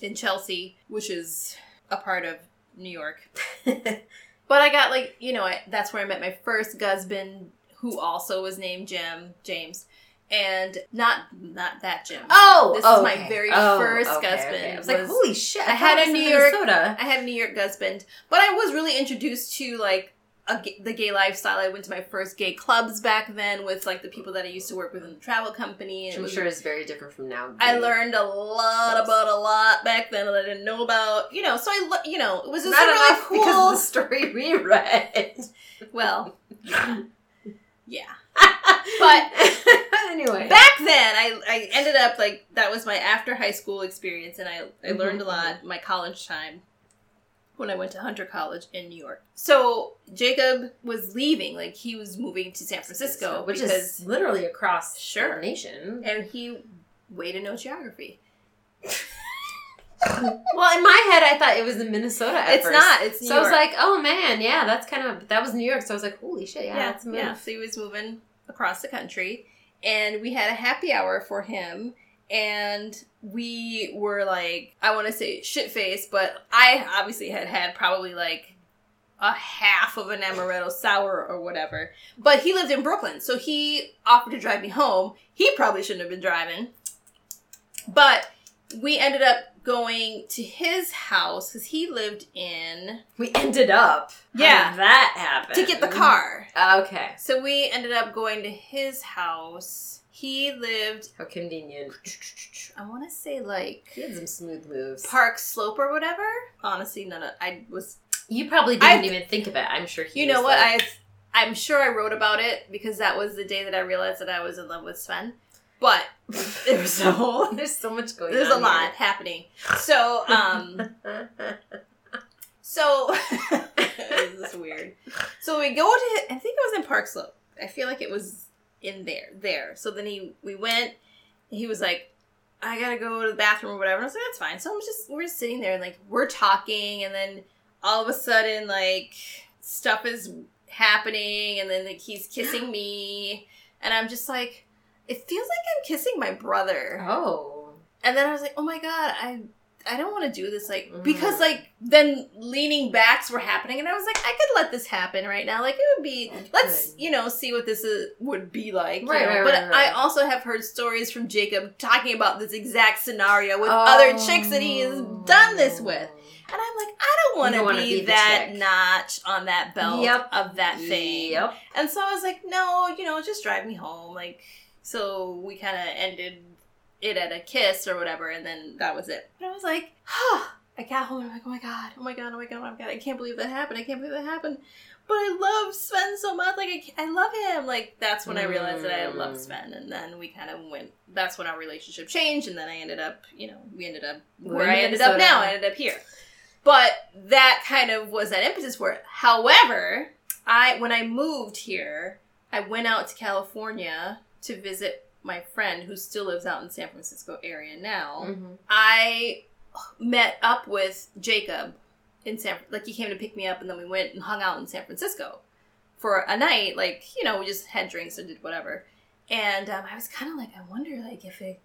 in Chelsea, which is a part of New York. But I got like, you know, I, that's where I met my first husband who also was named Jim, James. And not not that Jim. oh, This is my very Oh, first okay, husband okay. I was like, holy shit! I had a New York- Minnesota. I had a New York husband, but I was really introduced to like a, the gay lifestyle. I went to my first gay clubs back then with like the people that I used to work with in the travel company. and Which it I'm was- sure is very different from now. I learned a lot about a lot back then that I didn't know about. You know, so I, lo- you know, it was just not a really cool. because the story we read. well, yeah, yeah. But anyway, back then I, I ended up like that was my after high school experience and i, I Mhm, learned a lot my college time when i went to hunter college in new york so jacob was leaving like he was moving to san francisco which because is literally across Sure. nation. and he way to know geography Well, in my head, I thought it was in Minnesota. It's first. not it's new So I was like, oh man, yeah, that's kind of that was New York. So I was like, holy shit, yeah, yeah that's yeah so he was moving across the country and we had a happy hour for him and we were like i want to say shit face, but i obviously had had probably like a half of an amaretto sour or whatever but he lived in brooklyn so he offered to drive me home he probably shouldn't have been driving but we ended up going to his house because he lived in We ended up. Yeah. that happened to get the car Okay, so we ended up going to his house. He lived, how convenient. I want to say like He had some smooth moves. Park Slope or whatever. Honestly, none of I was. You probably didn't I- even think of it. I'm sure he. You know what? like- I I'm sure I wrote about it because that was the day that I realized that I was in love with Sven. But there was a whole. There's so much going There's on. There's a lot happening. So um. So this is weird. So we go to I think it was in Park Slope. I feel like it was in there. There. So then he we went he was like, I gotta go to the bathroom or whatever. And I was like, that's fine. So I'm just we're just sitting there and like we're talking and then all of a sudden like stuff is happening and then like he's kissing me and I'm just like it feels like I'm kissing my brother. oh. And then I was like, oh my god, I I don't want to do this like Mhm. because like then leaning backs were happening and I was like, I could let this happen right now. Like it would be let's you know see what this is, would be like. Right, right, but right, right. I also have heard stories from Jacob talking about this exact scenario with other chicks that he has done this with. And I'm like, I don't want to be, be that notch on that belt Yep. of that thing. Yep. And so I was like, no, you know, just drive me home. Like, so we kind of ended it at a kiss or whatever, and then that was it. And I was like, huh. I got home and I'm like, oh my god, oh my god, oh my god, oh my god, I can't believe that happened. I can't believe that happened. But I love Sven so much. Like, I, I love him. Like, that's when I realized that I love Mm. Sven. And then we kind of went, that's when our relationship changed. And then I ended up, you know, we ended up We're where I ended up now. I ended up here. But that kind of was that impetus for it. However, I when I moved here, I went out to California to visit my friend who still lives out in San Francisco area now. Mhm. I met up with Jacob in San like he came to pick me up and then we went and hung out in San Francisco for a night like you know we just had drinks and did whatever and um, I was kind of like I wonder like if it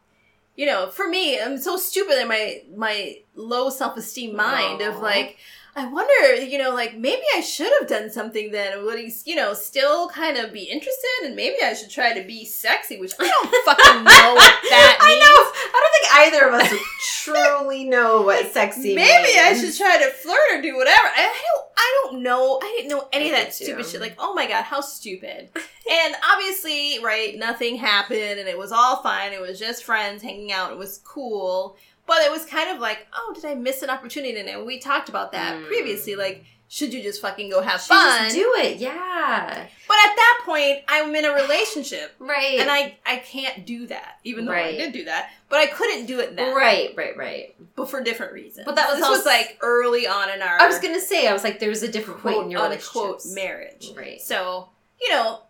you know for me I'm so stupid in my my low self-esteem mind of like I wonder you know like maybe I should have done something then would he you know still kind of be interested and maybe I should try to be sexy which I don't fucking know what that I means know. I don't think either of us truly know what sexy. Means. Maybe I should try to flirt or do whatever. I, I don't. I don't know. I didn't know any of that did too. stupid shit. Like, oh my god, how stupid! and obviously, right, nothing happened, and it was all fine. It was just friends hanging out. It was cool, but it was kind of like, oh, did I miss an opportunity? And we talked about that Mm. previously. Like, should you just fucking go have fun? just do it, yeah. but at that point, I'm in a relationship. Right. And I, I can't do that, even though Right. I did do that. But I couldn't do it then. Right, right, right. But for different reasons. But that was this also- was like early on in our I was gonna say, I was like, there's a different point in your relationships. marriage. Right. So, you know,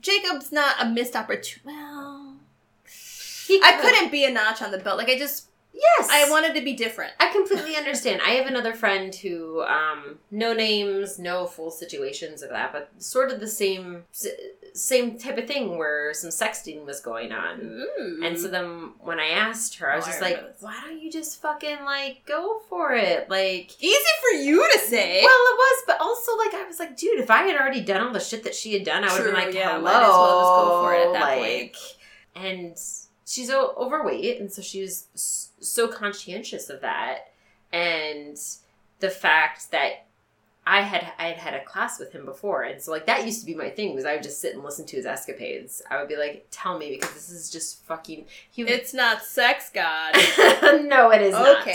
Jacob's not a missed opportunity. Well, He I couldn't be a notch on the belt. Like I just, Yes. I wanted to be different. I completely understand. I have another friend who, um, no names, no full situations of that, but sort of the same, same type of thing where some sexting was going on. Ooh. And so then when I asked her, I was Oh, I just like, why don't you just fucking like go for it? Like, easy for you to say. well, it was, but also like I was like, dude, if I had already done all the shit that she had done, I would have been like, yeah, hello, might as well just go for it at that like, point. And she's o- overweight, and so she was so conscientious of that, and the fact that. I had I had had a class with him before, and so like that used to be my thing. Was I would just sit and listen to his escapades. I would be like, "Tell me," because this is just fucking. He would it's not sex, God. no, it is not.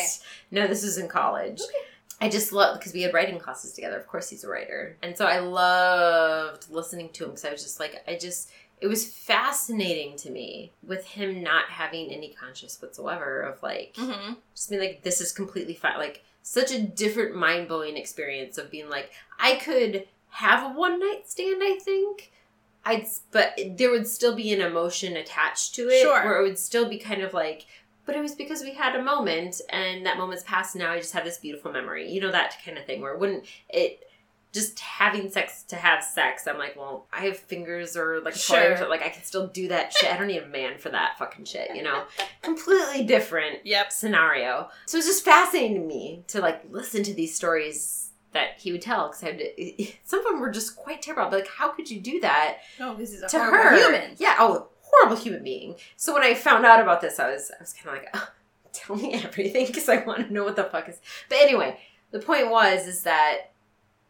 No, this was in college. Okay. I just love because we had writing classes together. Of course, he's a writer, and so I loved listening to him because I was just like, I just it was fascinating to me with him not having any conscious whatsoever of like mm-hmm. just being like, this is completely fine. Like such a different mind blowing experience of being like, I could have a one night stand. I think. I'd, but there would still be an emotion attached to it, Sure. where it would still be kind of like, but it was because we had a moment, and that moment's passed. And now I just have this beautiful memory, you know, that kind of thing. Where it wouldn't it just having sex to have sex? I'm like, well, I have fingers or like Sure. toys, like I can still do that shit. I don't need a man for that fucking shit, you know. Completely different Yep. scenario. So it's just fascinating to me to like listen to these stories that he would tell because I had to, some of them were just quite terrible. I'd like, how could you do that Oh, this is a to horrible her? human. Yeah, oh, horrible human being. So when I found out about this, I was I was kind of like, oh, tell me everything because I want to know what the fuck is. But anyway, the point was is that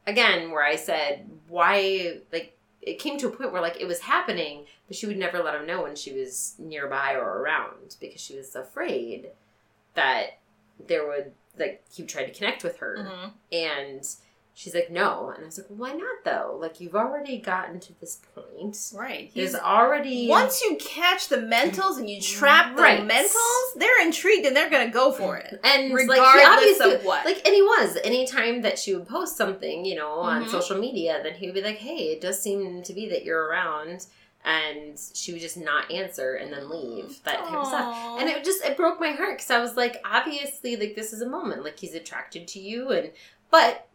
again where I said why like it came to a point where like it was happening, but she would never let him know when she was nearby or around because she was afraid that there would like he tried to connect with her Mhm. and she's like no. And i was like well, why not though? Like you've already gotten to this point. Right. there's He's, already once you catch the mentals and you trap the mentals, they're intrigued and they're gonna go for it. and like regardless obviously of what. like and he was. Anytime that she would post something you know on Mhm. social media then he would be like hey it does seem to be that you're around. And she would just not answer and then leave. That type of stuff. And it just it broke my heart because i was like obviously like this is a moment. Like he's attracted to you and but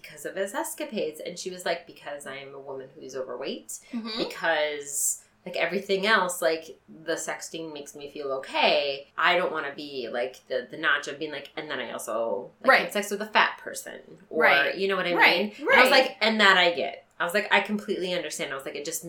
because of his escapades. And she was like because i am a woman who's overweight. Mhm. because like everything else like the sexting makes me feel okay. I don't want to be like the the notch of being like and then i also like, Right. had sex with a fat person. Or Right. you know what i Right, mean? And i was like and that i get. I was like i completely understand. I was like it just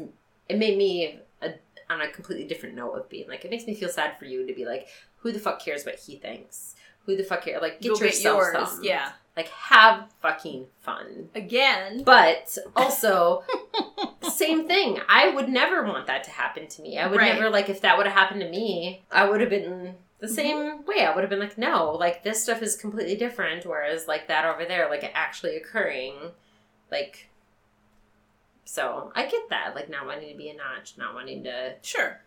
it made me a, on a completely different note of being like it makes me feel sad for you to be like who the fuck cares what he thinks who the fuck cares like get Go yourself yours. some Yeah. like have fucking fun Again. but also, same thing. I would never want that to happen to me. I would Right. never like if that would have happened to me. I would have been the Mm-hmm. same way. I would have been like, no, like this stuff is completely different. Whereas like that over there, like actually occurring, like. So I get that, like not wanting to be a notch, not wanting to. Sure.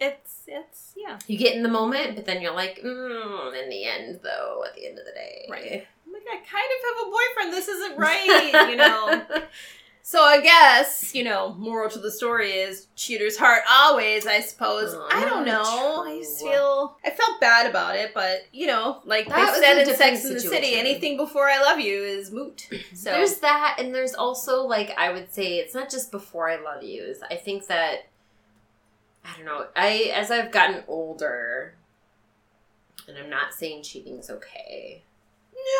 It's it's yeah. You get in the moment, but then you're like, mm, in the end, though, at the end of the day, Right. I'm like, I kind of have a boyfriend. This isn't right, you know. So I guess, you know, moral to the story is cheater's heart always, I suppose. Oh, I don't know. I just feel I felt bad about it, but you know, like That they said in Sex in the City, anything before I love you is moot. So There's that, and there's also like I would say it's not just before I love yous. I think that I don't know. I as I've gotten older, and I'm not saying cheating's okay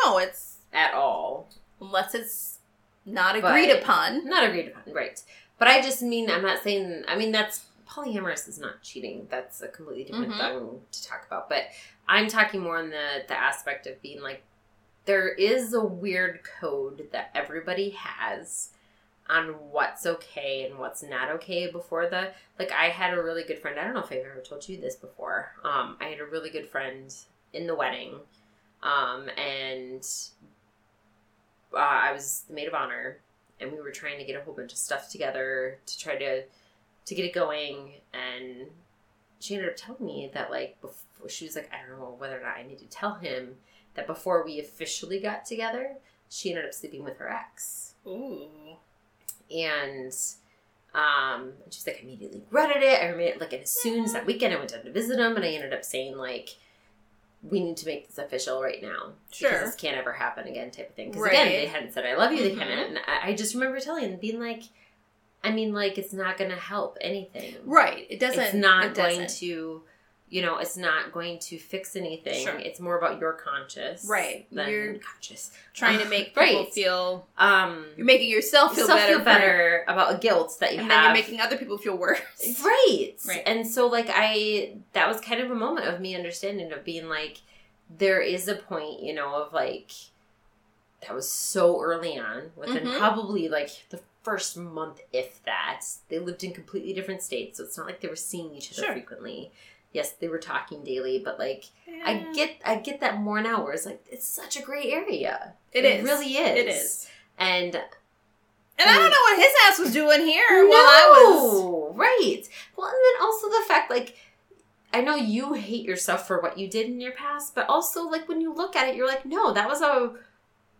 no, it's at all. unless it's not But- agreed upon. Not agreed upon, right? But I just mean I'm not saying. I mean that's polyamorous is not cheating. That's a completely different Mhm. thing to talk about. But I'm talking more on the the aspect of being like there is a weird code that everybody has on what's okay and what's not okay before the like I had a really good friend. I don't know if I've ever told you this before. Um, I had a really good friend in the wedding, um, and uh, I was the maid of honor, and we were trying to get a whole bunch of stuff together to try to to get it going. And she ended up telling me that like before she was like, I don't know whether or not I need to tell him that before we officially got together, she ended up sleeping with her ex. Ooh. And um, she's like, I immediately regretted it. I remember like as soon as that weekend I went down to visit him, and I ended up saying like, we need to make this official right now. Sure. Because this can't ever happen again, type of thing. Because Right. again, they hadn't said I love you. They Mhm. hadn't. And I, I just remember telling them, being like, I mean, like it's not going to help anything. Right. It doesn't. It's not it going doesn't. to. You know, it's not going to fix anything. Sure. It's more about your conscious, Right. Than You're conscious. trying to make people Right. feel. Um, You're making yourself feel yourself better. feel for- better about guilt that you have. and have. then you're making other people feel worse. right Right. and so like i that was kind of a moment of me understanding of being like there is a point you know of like that was so early on within Mhm. probably like the first month if that they lived in completely different states so it's not like they were seeing each other Sure. frequently yes they were talking daily but like i get i get that more now where it's like it's such a great area It is. It really is It is. and And I don't mm. know what his ass was doing here no, while I was. right. Well, and then also the fact, like, I know you hate yourself for what you did in your past, but also, like, when you look at it, you're like, no, that was a.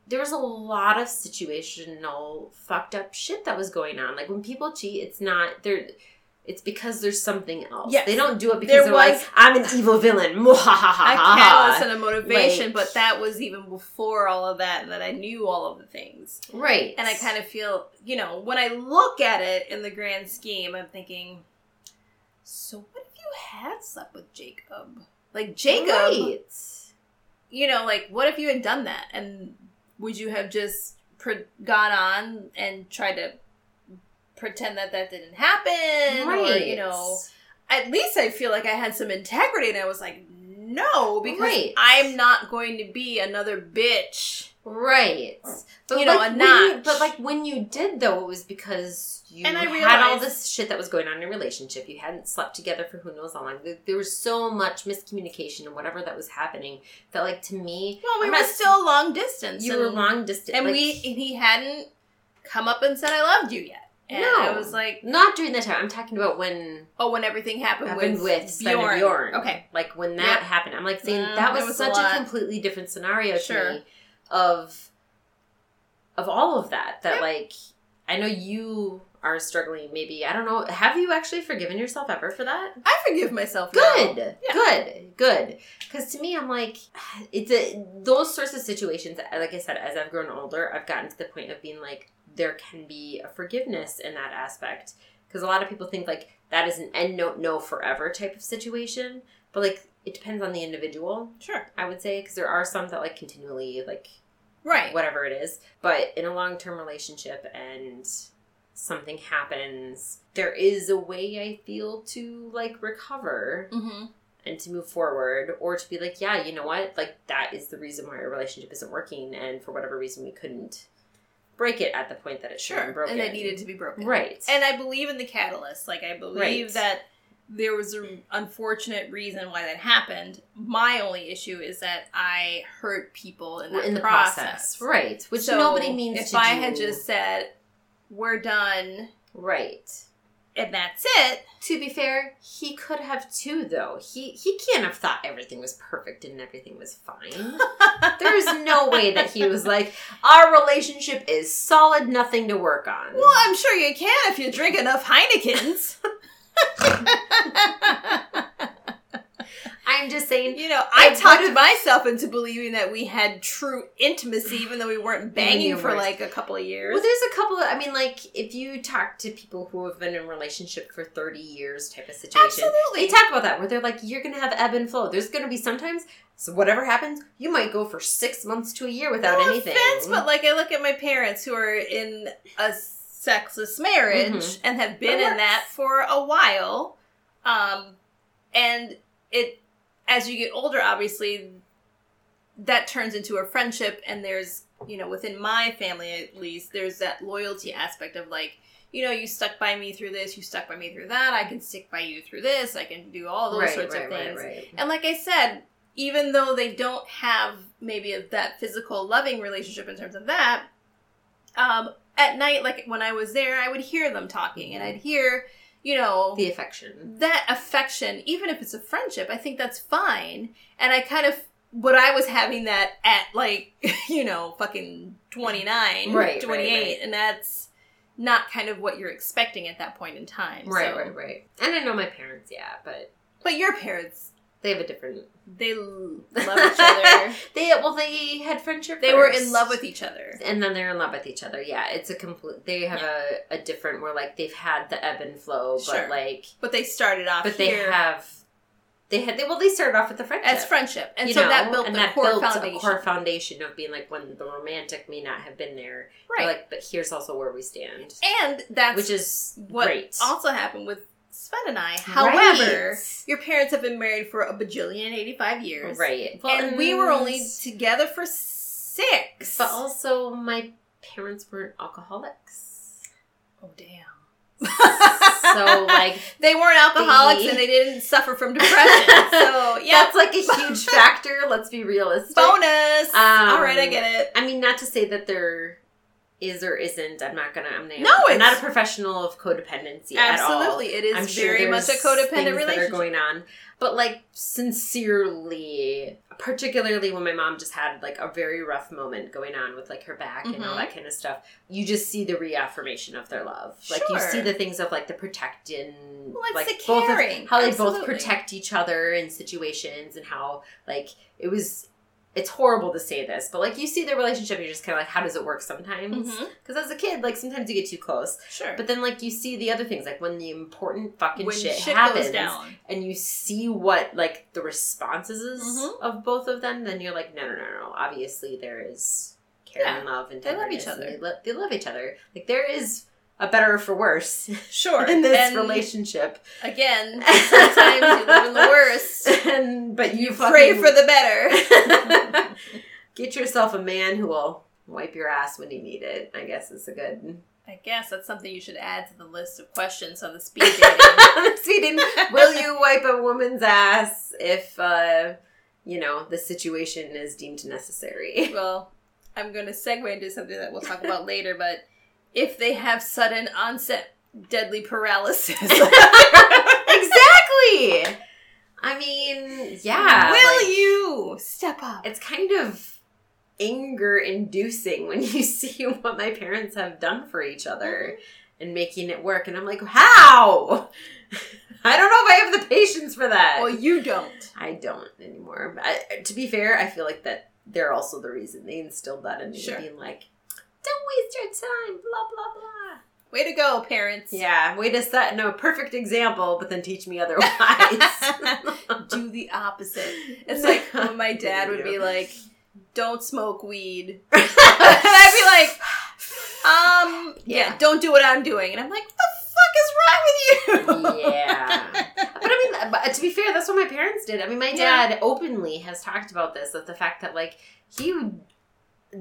There was a lot of situational fucked up shit that was going on. Like when people cheat, it's not they're. It's because there's something else. Yes. They don't do it because There they're was- like, I'm an evil villain. A catalyst and a motivation, but that was even before all of that, and that I knew all of the things. Right. And I kind of feel, you know, when I look at it in the grand scheme, I'm thinking, so what if you had slept with Jacob? Like, Jacob, Right. you know, like, what if you had done that? And would you have just gone on and tried to pretend that that didn't happen? Or, you know, at least I feel like I had some integrity and I was like, no, because Right. I'm not going to be another bitch. Right. But You know, like, a when you- but like when you did though, it was because you And I had all this shit that was going on in your relationship. You hadn't slept together for who knows how long. There, there was so much miscommunication and whatever that was happening. That like to me, Well, we I'm were not- still long distance. you and, were long distance, and like, we and he hadn't come up and said I loved you yet. And No. I was like, not during that time. I'm talking about when oh, when everything happened, happened with, with Bjorn. Bjorn. Okay, like when that Yep. happened. I'm like saying Mm, that was, was such a, lot. completely different scenario Sure. to me of of all of that. That Yep. like I know you are struggling. Maybe I don't know. Have you actually forgiven yourself ever for that? I forgive myself. Good, now. Yeah. good, good. Because to me, I'm like, it's a those sorts of situations. Like I said, as I've grown older, I've gotten to the point of being like, there can be a forgiveness in that aspect. Because a lot of people think like that is an end note, no forever type of situation. But like, it depends on the individual. Sure. I would say because there are some that like continually like Right. whatever it is. But in a long term relationship and something happens, there is a way I feel to like recover Mm-hmm. and to move forward or to be like, yeah, you know what? Like that is the reason why our relationship isn't working and for whatever reason we couldn't break it at the point that it should Sure. broken. And it needed to be broken. Right. And I believe in the catalyst. Like I believe Right. that there was an unfortunate reason why that happened. My only issue is that I hurt people in that in the process. process. Right. Which So nobody means If to I do. had just said, "We're done," Right. And that's it, To be fair, he could have too though. He he can't have thought everything was perfect and everything was fine. There's no way that he was like, our relationship is solid, nothing to work on. Well, I'm sure you can if you drink enough Heinekens. I'm just saying you know, I talked would've- myself into believing that we had true intimacy, even though we weren't banging for like a couple of years. Well, there's a couple of, I mean, like, if you talk to people who have been in a relationship for 30 years type of situation, Absolutely. they talk about that where they're like, you're going to have ebb and flow. There's going to be sometimes, so whatever happens, you might go for six months to a year without no anything. offense, but like I look at my parents who are in a sexless marriage Mhm. and have been in that for a while, um, and it as you get older, obviously, that turns into a friendship, and there's you know within my family at least, there's that loyalty aspect of like. You know, you stuck by me through this, you stuck by me through that, I can stick by you through this, I can do all those right, sorts right, of things. Right. And like I said, even though they don't have maybe a, that physical loving relationship in terms of that, um, at night, like when I was there, I would hear them talking, and I'd hear, you know, The affection. that affection, even if it's a friendship, I think that's fine. And I kind of, but I was having that at like, you know, fucking 29, Right, 28, right, right. and that's not kind of what you're expecting at that point in time. Right, so. right, right. And I know my parents, yeah, but But your parents, they have a different. they love each other. They well, they had friendship. They were in love with each other. and then they're in love with each other. Yeah, it's a complete. They have a, a different where like they've had the ebb and flow, but Sure. like, But they started off but they have. They had they well they started off with the friendship as friendship. And you so know, that built and the that core built foundation. a core foundation of being like when the romantic may not have been there, right. Like, but here's also where we stand, and that's which is what great. also happened with Sven and I. However, Right. your parents have been married for a bajillion 85 years. right, and we were only together for six. but also my parents weren't alcoholics, oh damn. so like they weren't alcoholics The- and they didn't suffer from depression. so yeah, that's like a huge factor. Let's be realistic. bonus. Um, All right, I get it. I mean, not to say that there is or isn't. I'm not gonna. I'm, not- No, I'm not a professional of codependency at all. Absolutely, it is I'm sure very much a codependent things that are relationship. going on, but like sincerely, particularly when my mom just had like a very rough moment going on with like her back and all Mhm. that kind of stuff. You just see the reaffirmation of their love. Like you see the things of like the protecting, Well, it's like the both of caring. how they both protect each other in situations and how like it was. It's horrible to say this, but like you see their relationship, you're just kind of like, how does it work sometimes? Because as a kid, like sometimes you get too close, Sure. but then like you see the other things, like when the important fucking shit, shit, happens, and you see what like the responses is Mhm. of both of them, then you're like, no, no, no, no. Obviously, there is care Yeah. and love and They love each other. They, lo- they love each other. Like there is a better for worse sure. in this and relationship. again, sometimes you live in the worst. and but you, Pray fucking- for the better. Get yourself a man who will wipe your ass when you need it. I guess is a good. I guess that's something you should add to the list of questions on the speed dating. Sweden, will you wipe a woman's ass if uh, you know the situation is deemed necessary? well, I'm going to segue into something that we'll talk about later, but if they have sudden onset deadly paralysis, exactly. I mean, yeah. will like, you step up? It's kind of anger inducing when you see what my parents have done for each other mm-hmm. and making it work. And I'm like, how? I don't know if I have the patience for that. Well, you don't. I don't anymore. But I, to be fair, I feel like that they're also the reason they instilled that in me, Sure. being like, "Don't waste your time." Blah blah blah. Way to go, parents. Yeah, way to set no perfect example, but then teach me otherwise. Do the opposite. It's like when my dad would be like, "Don't smoke weed," and I'd be like, "Um, yeah, Yeah. don't do what I'm doing," and I'm like, "What the fuck is wrong with you?" yeah. But I mean, but to be fair, that's what my parents did. I mean, my Yeah. dad openly has talked about this, of the fact that like he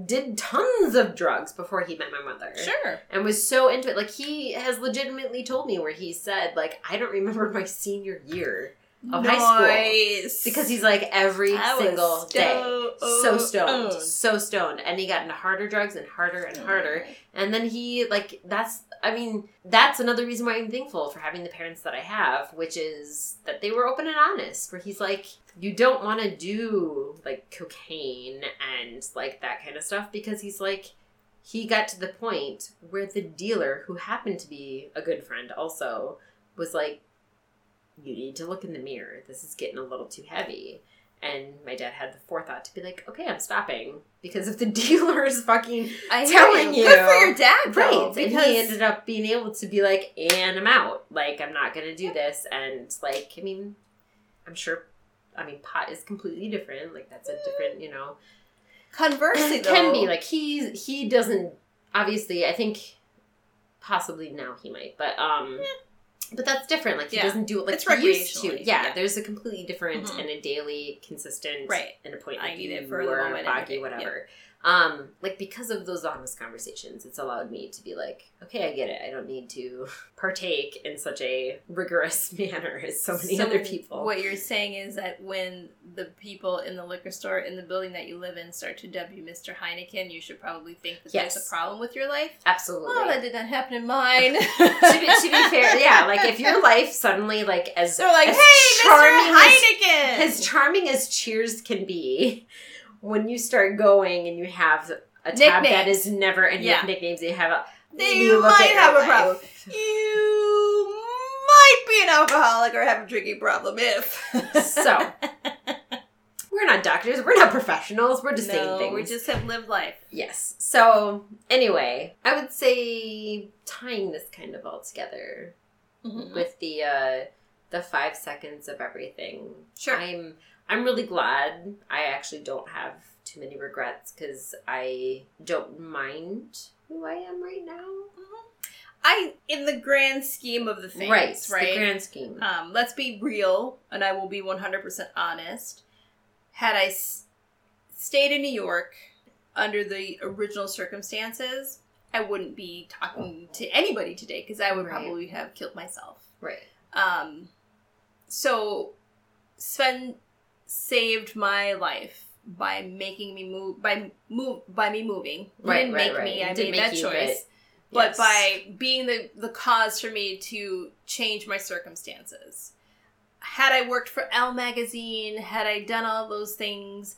did tons of drugs before he met my mother. Sure. and was so into it. Like he has legitimately told me where he said, like, I don't remember my senior year of high school because he's like every I was single day. So oh, stoned, stoned. so stoned, and he got into harder drugs and harder and oh, harder. And then he like that's I mean that's another reason why I'm thankful for having the parents that I have, which is that they were open and honest. Where he's like, you don't want to do like cocaine and like that kind of stuff because he's like he got to the point where the dealer who happened to be a good friend also was like you need to look in the mirror. This is getting a little too heavy. And my dad had the forethought to be like okay i'm stopping because if the dealer is fucking I telling you. you. Good for your dad, though, right. Because and he ended up being able to be like and i'm out. Like i'm not gonna do this. And like i mean i'm sure i mean pot is completely different. Like that's a different you know. Conversely, though, can be. like he he doesn't obviously i think possibly now he might but um but that's different like he Yeah. doesn't do it like It's he used to yeah, yeah. there's a completely different Mhm. and a daily consistent Right. and a point I need it for the or moment, whatever Um, like because of those honest conversations, it's allowed me to be like, okay, I get it. I don't need to partake in such a rigorous manner as so many So other people. What you're saying is that when the people in the liquor store in the building that you live in start to dub you Mr. Heineken, you should probably think that there's a problem with your life. Absolutely. Oh, that did not happen in mine. to, be, to be fair, yeah, like if your life suddenly like as They're like, as hey, Mr. Heineken! as charming as Cheers can be, when you start going and you have a tab that Nicknames. is never and you have nicknames, you have a Then you might have a life. problem. You might be an alcoholic or have a drinking problem if. So. We're not doctors. We're not professionals. We're just saying things. we just have lived life. yes. So anyway, I would say tying this kind of all together Mm-hmm. with the uh, the five seconds of everything. Sure. I'm I'm really glad. I actually don't have too many regrets because I don't mind who I am right now. I, in the grand scheme of the things, right, right? The grand scheme. um, let's be real, and I will be 100% honest. Had I s- stayed in New York under the original circumstances, I wouldn't be talking to anybody today because I would Right. probably have killed myself. right. Um, so Sven saved my life by making me move by move by me moving. Right, didn't right, make right. me. I made that you, choice. but- But by being the the cause for me to change my circumstances. Had I worked for Elle magazine, had I done all those things,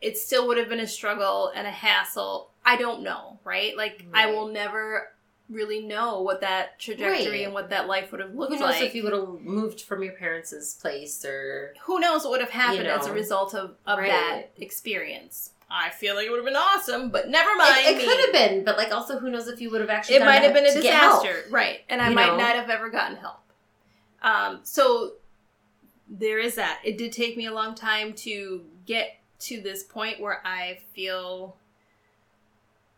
it still would have been a struggle and a hassle. I don't know, right? Like I will never really know what that trajectory Right. and what that life would have looked like. Who knows like if you would have moved from your parents' place or who knows what would have happened You as a result of, of Right. that experience. I feel like it would have been awesome, but never mind. it, it could have been, but like also who knows if you would have actually It might have been a to get help. disaster, right? And I You might know? not have ever gotten help. Um, so there is that. It did take me a long time to get to this point where I feel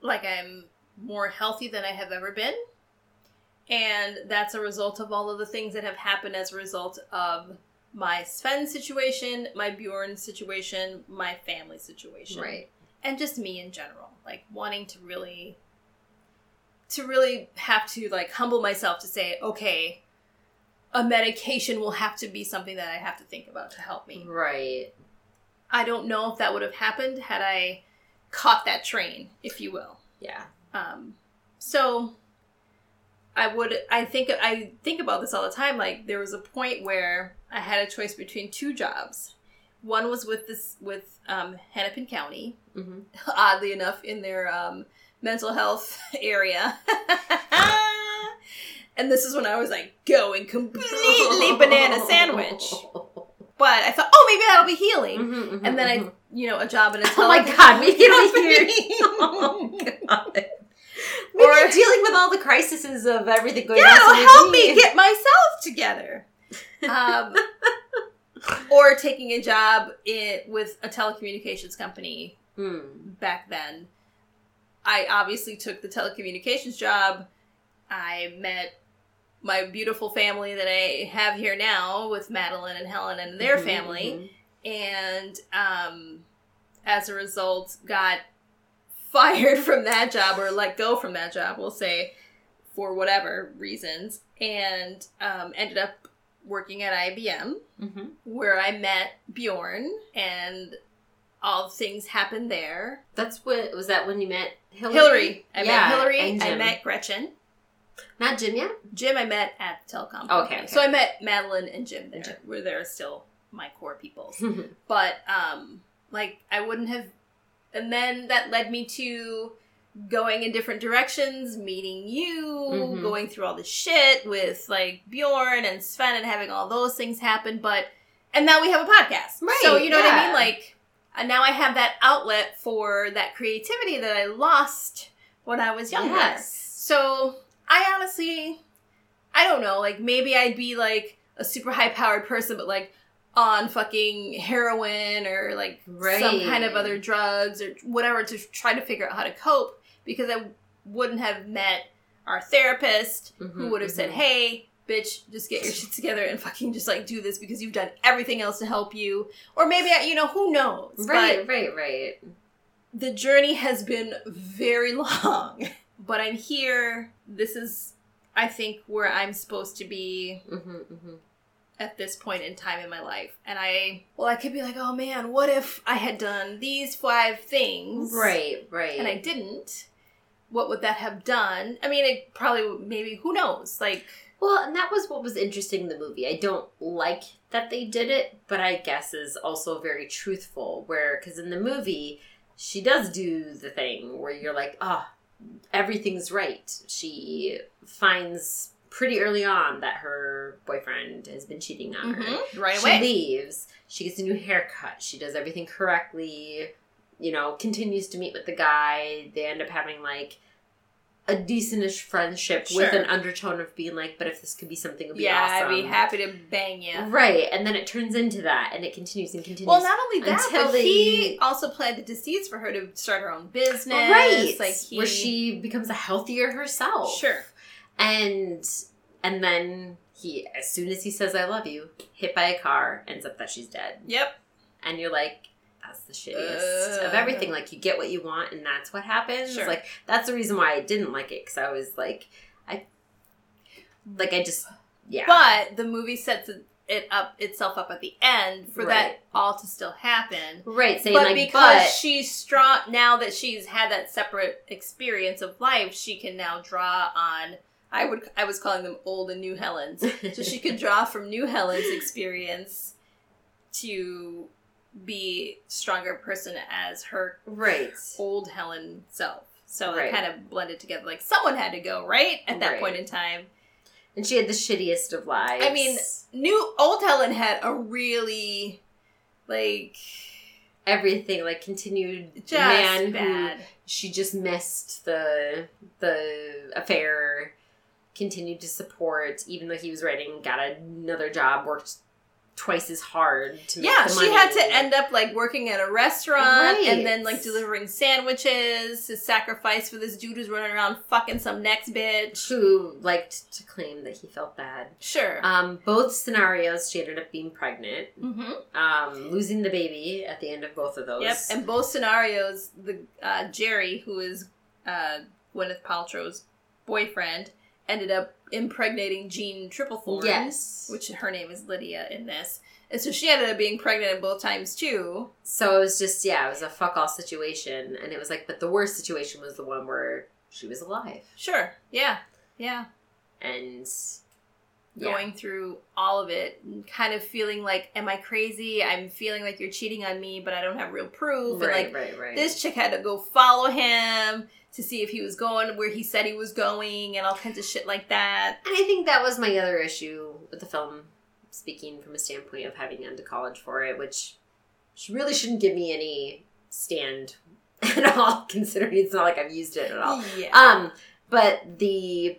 like I'm more healthy than I have ever been. And that's a result of all of the things that have happened as a result of my Sven situation, my Bjorn situation, my family situation Right. and just me in general like wanting to really to really have to like humble myself to say okay a medication will have to be something that i have to think about to help me Right. i don't know if that would have happened had i caught that train if you will Yeah. Um so i would i think i think about this all the time like there was a point where i had a choice between two jobs one was with this with um, hennepin county hmm oddly enough, in their um, mental health area. and this is when I was like going completely banana sandwich. But I thought, oh, maybe that'll be healing. Mhm, mhm, And then I, mhm. you know, a job in a Oh my tele- god, maybe it'll be company. Maybe Or- dealing with all the crises of everything going yeah, on. it'll help me get myself together. Um, or taking a job in, with a telecommunications company Hmm. back then. I obviously took the telecommunications job. I met my beautiful family that I have here now with Madeline and Helen and their Mhm, family, and um, as a result, got fired from that job or let go from that job, we'll say, for whatever reasons, and um, ended up working at IBM mhm, mhm. where I met Bjorn and all things happened there. That's what was that when you met Hillary? Hillary. I Yeah, met Hillary. and I met Gretchen. Not Jim yet. Jim I met at the telecom. Okay, okay. So I met Madeline and Jim there. And Jim. Where they're still my core peoples. but um like I wouldn't have and then that led me to going in different directions, meeting you, Mhm. going through all the shit with like Bjorn and Sven and having all those things happen, but and now we have a podcast. Right, So you know what I mean? Like and now I have that outlet for that creativity that I lost when I was younger. Yes. So I honestly, I don't know. Like maybe I'd be like a super high powered person, but like on fucking heroin or like some kind of other drugs or whatever to try to figure out how to cope because I wouldn't have met our therapist who Mhm, would have said, mhm. "Hey, bitch, just get your shit together and fucking just like do this because you've done everything else to help you." Or maybe I, you know, who knows? Right, right, right. The journey has been very long, but I'm here. This is, I think, where I'm supposed to be Mm-hmm, mm-hmm. At this point in time in my life. And I, well, I could be like, oh man, what if I had done these five things? Right, right. And I didn't. What would that have done? I mean, it probably, maybe, who knows? Like, Well, and that was what was interesting in the movie. I don't like that they did it, but I guess is also very truthful. Where, because in the movie, she does do the thing where you're like, oh, everything's right. She finds pretty early on that her boyfriend has been cheating on her. mhm, right she away. leaves. She gets a new haircut. She does everything correctly. You know, continues to meet with the guy. They end up having like a decentish friendship with an undertone of being like, but if this could be something, it'd be yeah, awesome. I'd be happy to bang you. Right, and then it turns into that, and it continues and continues. Well, not only that, Until but they- he also planted the seeds for her to start her own business. right, like he, where she becomes a healthier herself. sure, and and then he, as soon as he says "I love you," hit by a car, ends up that she's dead. yep, and you're like that's the shittiest Ugh. of everything like you get what you want and that's what happens Sure. like that's the reason why i didn't like it because i was like i like i just yeah but the movie sets it- it up itself up at the end for Right. that all to still happen. right saying but like because but she's strong now that she's had that separate experience of life, she can now draw on. I would I was calling them old and new Helens, so she could draw from new Helen's experience to be stronger person as her right old Helen self. So Right. it kind of blended together. Like someone had to go right at that Right. point in time. and she had the shittiest of lives I mean, New old Helen had a really like everything like continued man who she just missed the the affair continued to support even though he was writing got another job worked twice as hard to make Yeah, she had to end up like working at a restaurant Right. and then like delivering sandwiches to sacrifice for this dude who's running around fucking some next bitch. who liked to claim that he felt bad. Sure. Um, both scenarios, she ended up being pregnant, mm-hmm. um, losing the baby at the end of both of those. Yep. And both scenarios, the uh, Gerry, who is uh, Gwyneth Paltrow's boyfriend, ended up impregnating Jeanne Tripplehorn. yes. Which her name is Lydia in this. And so she ended up being pregnant both times too. so it was just yeah, it was a fuck all situation, and it was like, but the worst situation was the one where she was alive, Sure. Yeah. Yeah. and yeah. Going through all of it, and kind of feeling like, am I crazy? I'm feeling like you're cheating on me, but I don't have real proof. right, and like, right, right. this chick had to go follow him to see if he was going where he said he was going and all kinds of shit like that. And I think that was my other issue with the film, speaking from a standpoint of having gone to college for it, which she really shouldn't give me any stand at all, considering it's not like I've used it at all. Yeah. Um, but the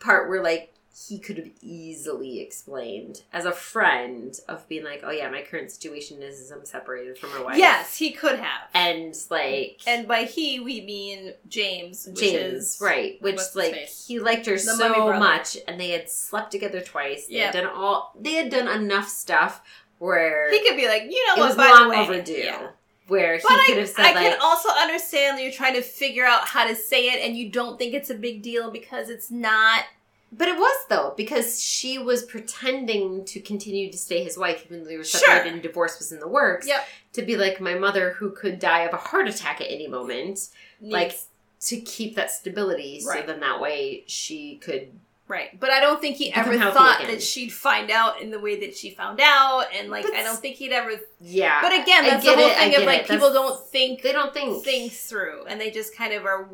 part where like he could have easily explained as a friend of being like, oh yeah, my current situation is, is I'm separated from my wife. yes, he could have. and like And by he, we mean James, which James, is right? Which like he liked her The so much, and they had slept together twice. They had done all. They had done enough stuff where He could be like, you know it what? was long overdue. Yeah. Where he But could have said I like, can also understand that you're trying to figure out how to say it, and you don't think it's a big deal because it's not. But it was though because she was pretending to continue to stay his wife even though they were Sure. separated and divorce was in the works. Yep. To be like my mother who could die of a heart attack at any moment, like to keep that stability. So then that way she could. right, but I don't think he ever thought that she'd find out in the way that she found out, and like I don't think he'd ever. Yeah. But again, that's the whole it, thing of like it. people That's- don't think they don't think things through, and they just kind of are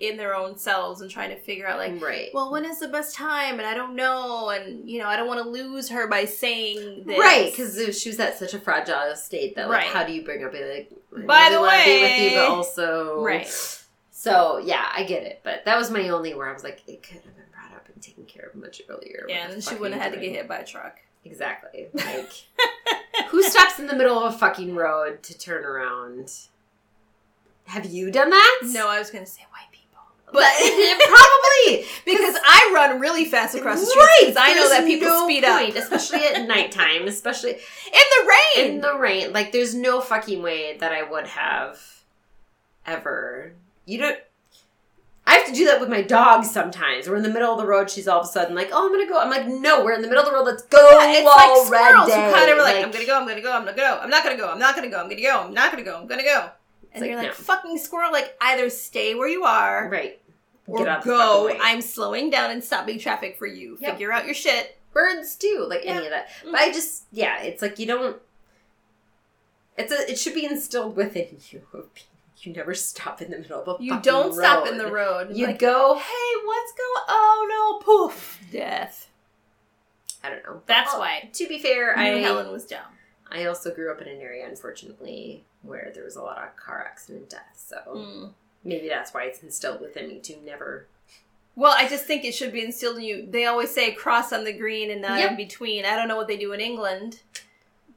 in their own selves and trying to figure out like. right. Well, when is the best time? And I don't know, and you know, I don't want to lose her by saying this. Right, because she was at such a fragile state that, like, Right. how do you bring up, like, By really the wanna be with you, way- but also, Right. So yeah, I get it, but that was my only where I was like, it could have been brought up and taken care of much earlier. Yeah, the and she wouldn't have had to get hit by a truck. Exactly. Like, who stops in the middle of a fucking road to turn around? Have you done that? No, I was gonna say people, but probably because I run really fast across the street. right. I know that people no speed point, up especially at nighttime, especially in the rain. in the rain. Like, there's no fucking way that I would have ever. You don't. I have to do that with my dog sometimes. We're in the middle of the road. She's all of a sudden like, "Oh, I'm gonna go." I'm like, "No, we're in the middle of the road. Let's go Yeah, it's like squirrels who kind of are like, I'm gonna go, I'm gonna go, I'm gonna go, I'm not gonna go, I'm not gonna go, I'm gonna go, I'm not gonna go, I'm gonna go. And like, you're like, no. fucking squirrel, like either stay where you are right. Or out go. I'm slowing down and stopping traffic for you. Yep. Figure out your shit. birds too, like Yeah. any of that. Mm. But I just, yeah, it's like you don't. It's a. It should be instilled within you. You never stop in the middle of a. You don't stop in the road. You like, go. hey, what's going? Oh no, poof, death. I don't know. That's Well, why To be fair, I Helen was dumb. I also grew up in an area, unfortunately, where there was a lot of car accident deaths. So Mm. Maybe that's why it's instilled within me to never. Well, I just think it should be instilled in you. They always say cross on the green and not Yep. in between. I don't know what they do in England,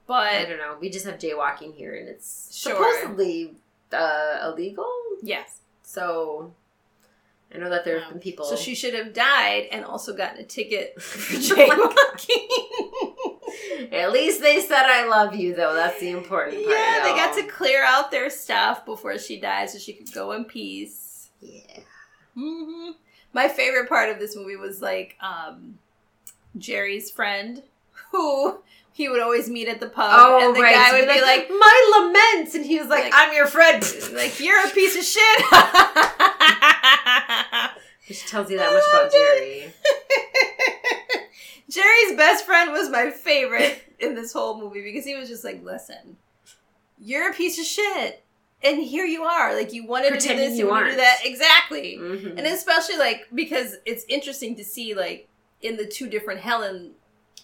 but I don't know. We just have jaywalking here, and it's Sure. supposedly uh, illegal. yes. So I know that there have been people. So she should have died and also gotten a ticket for jaywalking. At least they said I love you, though. That's the important part. yeah, they got to clear out their stuff before she died so she could go in peace. Yeah. hmm My favorite part of this movie was like um, Gerry's friend, who he would always meet at the pub, Oh, and the right. guy would be like, my laments, and he was like, Like- "I'm your friend." like you're a piece of shit. Which tells you that much about Gerry. Gerry's best friend was my favorite in this whole movie because he was just like, listen, you're a piece of shit. And here you are. Like, you wanted to do this, you you wanted to do that. Exactly. Mhm. And especially, like, because it's interesting to see, like, in the two different Helen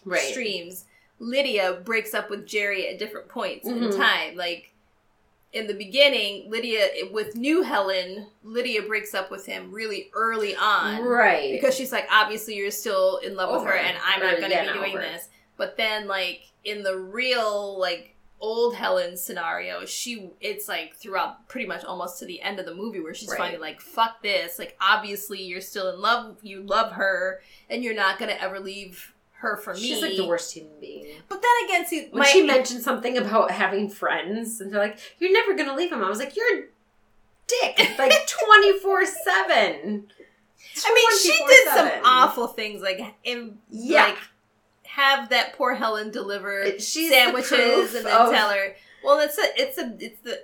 right. streams, Lydia breaks up with Gerry at different points in Mhm. time. Like, in the beginning, Lydia, with new Helen, Lydia breaks up with him really early on Right. because she's like obviously you're still in love with her and i'm not going to be doing over. this but then like in the real like old helen scenario she it's like throughout pretty much almost to the end of the movie where she's Right. finally like fuck this like obviously you're still in love you love her and you're not going to ever leave her for me She's like the worst human being. but then again see When my, she mentioned something about having friends, and they're like, "You're never gonna leave him," I was like, "You're a dick!" Like twenty four seven. i mean she did some awful things like in Yeah. like have that poor helen deliver she's sandwiches and then of- tell her. Well, it's a, it's a, it's the.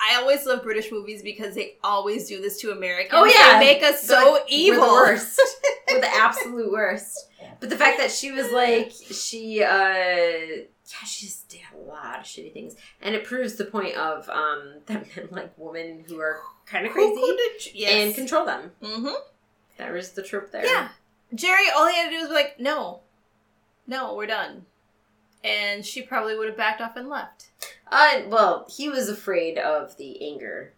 I always love British movies because they always do this to Americans. Oh, yeah. they make us so like, evil. We're the worst. we're the absolute worst. But the fact that she was like, she, uh, yeah, she just did a lot of shitty things. And it proves the point of, um, that men like women who are kind of crazy yes. and control them. Mm-hmm. That was the trope there. Yeah, Gerry. All he had to do was be like, no, no, we're done, and she probably would have backed off and left. Uh, well, he was afraid of the anger.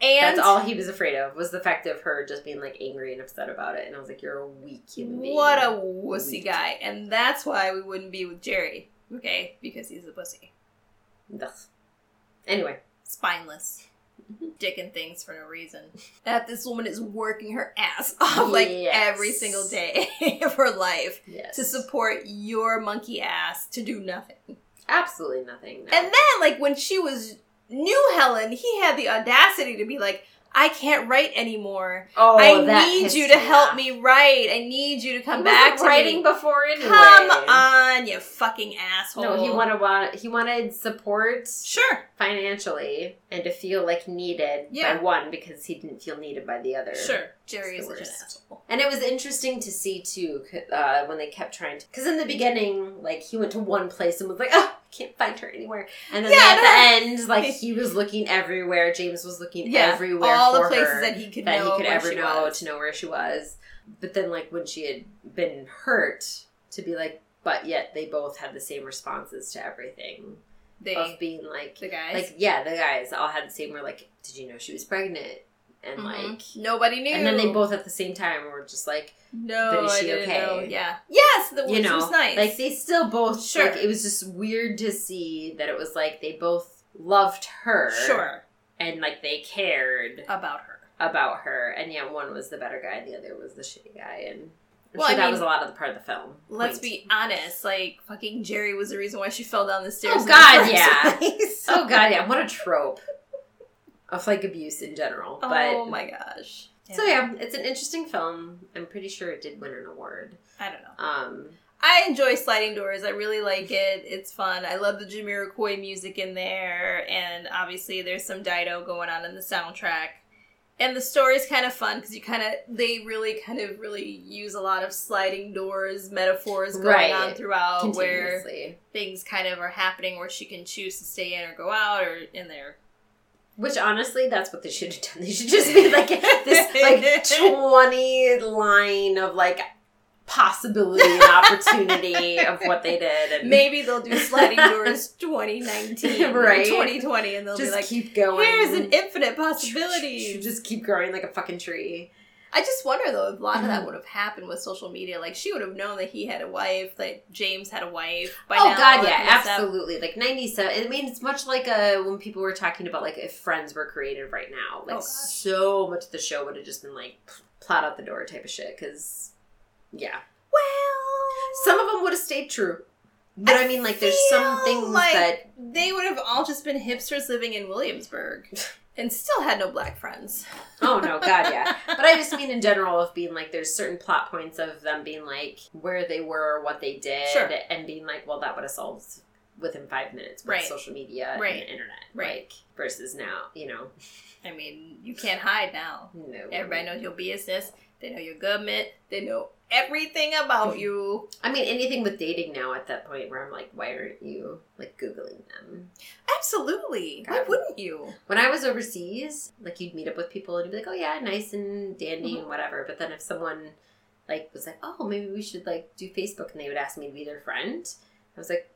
And That's all he was afraid of was the fact of her just being like angry and upset about it. And I was like, "You're a weak human being." What a wussy Weak. guy, and that's why we wouldn't be with Gerry. Okay, because he's a pussy, Ugh. Anyway, spineless. dicking things for no reason. That this woman is working her ass off like Yes. every single day of her life yes, to support your monkey ass to do nothing. Absolutely nothing. no. And then, like, when she was new Helen, he had the audacity to be like, I can't write anymore. oh, I need you to help off. me write. I need you to come back to writing me. before anyway. Come on, you fucking asshole. No, he wanted he wanted support Sure, financially and to feel like needed Yeah. by one because he didn't feel needed by the other. sure. Gerry is an asshole. And it was interesting to see too uh, when they kept trying to. Because in the beginning, like he went to one place and was like, "Oh, can't find her anywhere." And then Yeah, at the end, like he was looking everywhere. James was looking Yeah, everywhere all the places that he could that know he could ever know was. to know where she was. But then, like when she had been hurt, to be like, but yet they both had the same responses to everything They, of being like, the guys, like yeah, the guys all had the same. Were like, did you know she was pregnant? And Mhm. like, nobody knew. and then they both at the same time were just like, no, is I she okay? know. Yeah, yes, the you which know, was nice. like they still both. Sure. Like, it was just weird to see that it was like they both loved her, sure and like they cared about her. about her, and yet one was the better guy, and the other was the shitty guy, and. I'm Well, sure I that mean, was a lot of the part of the film. Let's Point. be honest. Like fucking Gerry was the reason why she fell down the stairs. Oh, God, yeah. place. Oh god, yeah, what a trope. Of like abuse in general. But Oh my gosh. so yeah, it's an interesting film. I'm pretty sure it did win an award. I don't know. Um, I enjoy Sliding Doors. I really like it. It's fun. I love the Jamiroquai music in there, and obviously there's some Dido going on in the soundtrack. And the story's kind of fun because you kind of they really kind of really use a lot of sliding doors metaphors going Right. on throughout where things kind of are happening where she can choose to stay in or go out or in there. Which honestly, that's what they should have done. They should just be like this like twenty line of like possibility and opportunity of what they did, and Maybe they'll do Sliding Doors 2019 or Right. 2020 and they'll just be like, keep going. here's an infinite possibility. just keep growing like a fucking tree. I just wonder though if a lot of Mm-hmm. that would have happened with social media. Like she would have known that he had a wife, that James had a wife. By oh now, god, yeah, of stuff. absolutely. Like ninety seven. I mean, it's much like uh, when people were talking about like if Friends were created right now. Like Oh, so much of the show would have just been like plot out the door type of shit. Because yeah, Well, some of them would have stayed true. But I, mean, like, there's some things like that they would have all just been hipsters living in Williamsburg and still had no black friends. Oh no, God, yeah. But I just mean in general of being like, there's certain plot points of them being like where they were, what they did, Sure. and being like, well, that would have solved within five minutes with Right. social media Right. and the internet, Right. Like, versus now, you know, I mean, you can't hide now. no. Everybody knows your business. They know your government. They know everything about you. I mean, anything with dating now at that point where I'm like, why aren't you like googling them? Absolutely. Why wouldn't you? When I was overseas, like you'd meet up with people and you'd be like, oh yeah, nice and dandy Mm-hmm. and whatever. But then if someone like was like, oh, maybe we should like do Facebook, and they would ask me to be their friend, I was like.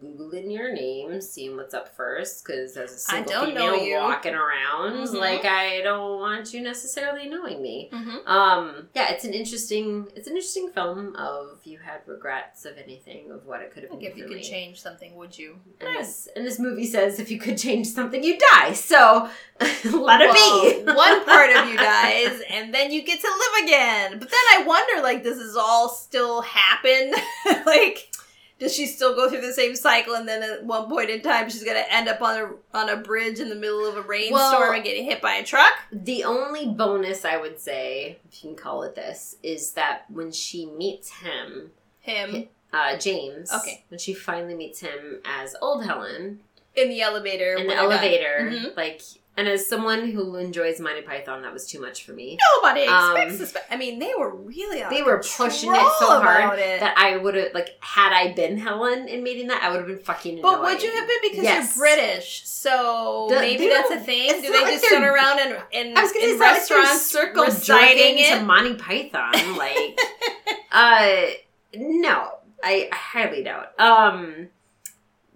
Googling your name, seeing what's up first, because as a I single female you. walking around, Mhm. like I don't want you necessarily knowing me. Mm-hmm. Um, yeah, it's an interesting, it's an interesting film. Of you had regrets of anything of what it could have been. If you could change something, would you? And this, and this movie says if you could change something, you die. So let it be. One part of you dies, and then you get to live again. But then I wonder, like, does this all still happen? like, does she still go through the same cycle, and then at one point in time, she's gonna end up on a on a bridge in the middle of a rainstorm Well- and get hit by a truck? The only bonus I would say, if you can call it this, is that when she meets him, Him uh, James. Okay. When she finally meets him as old Helen in the elevator. in the elevator, Mhm. like, and as someone who enjoys Monty Python, that was too much for me. Nobody Um, expects this. but- I mean, they were really They were pushing it so hard it. that I would have like had I been Helen in meeting that I would have been fucking. But would you have been because Yes. you're British? So maybe that's a thing. Do they like just sit around and in, I was gonna in say it's not like restaurants circle reciting it? to Monty Python. Like, uh, no, I highly doubt. Um,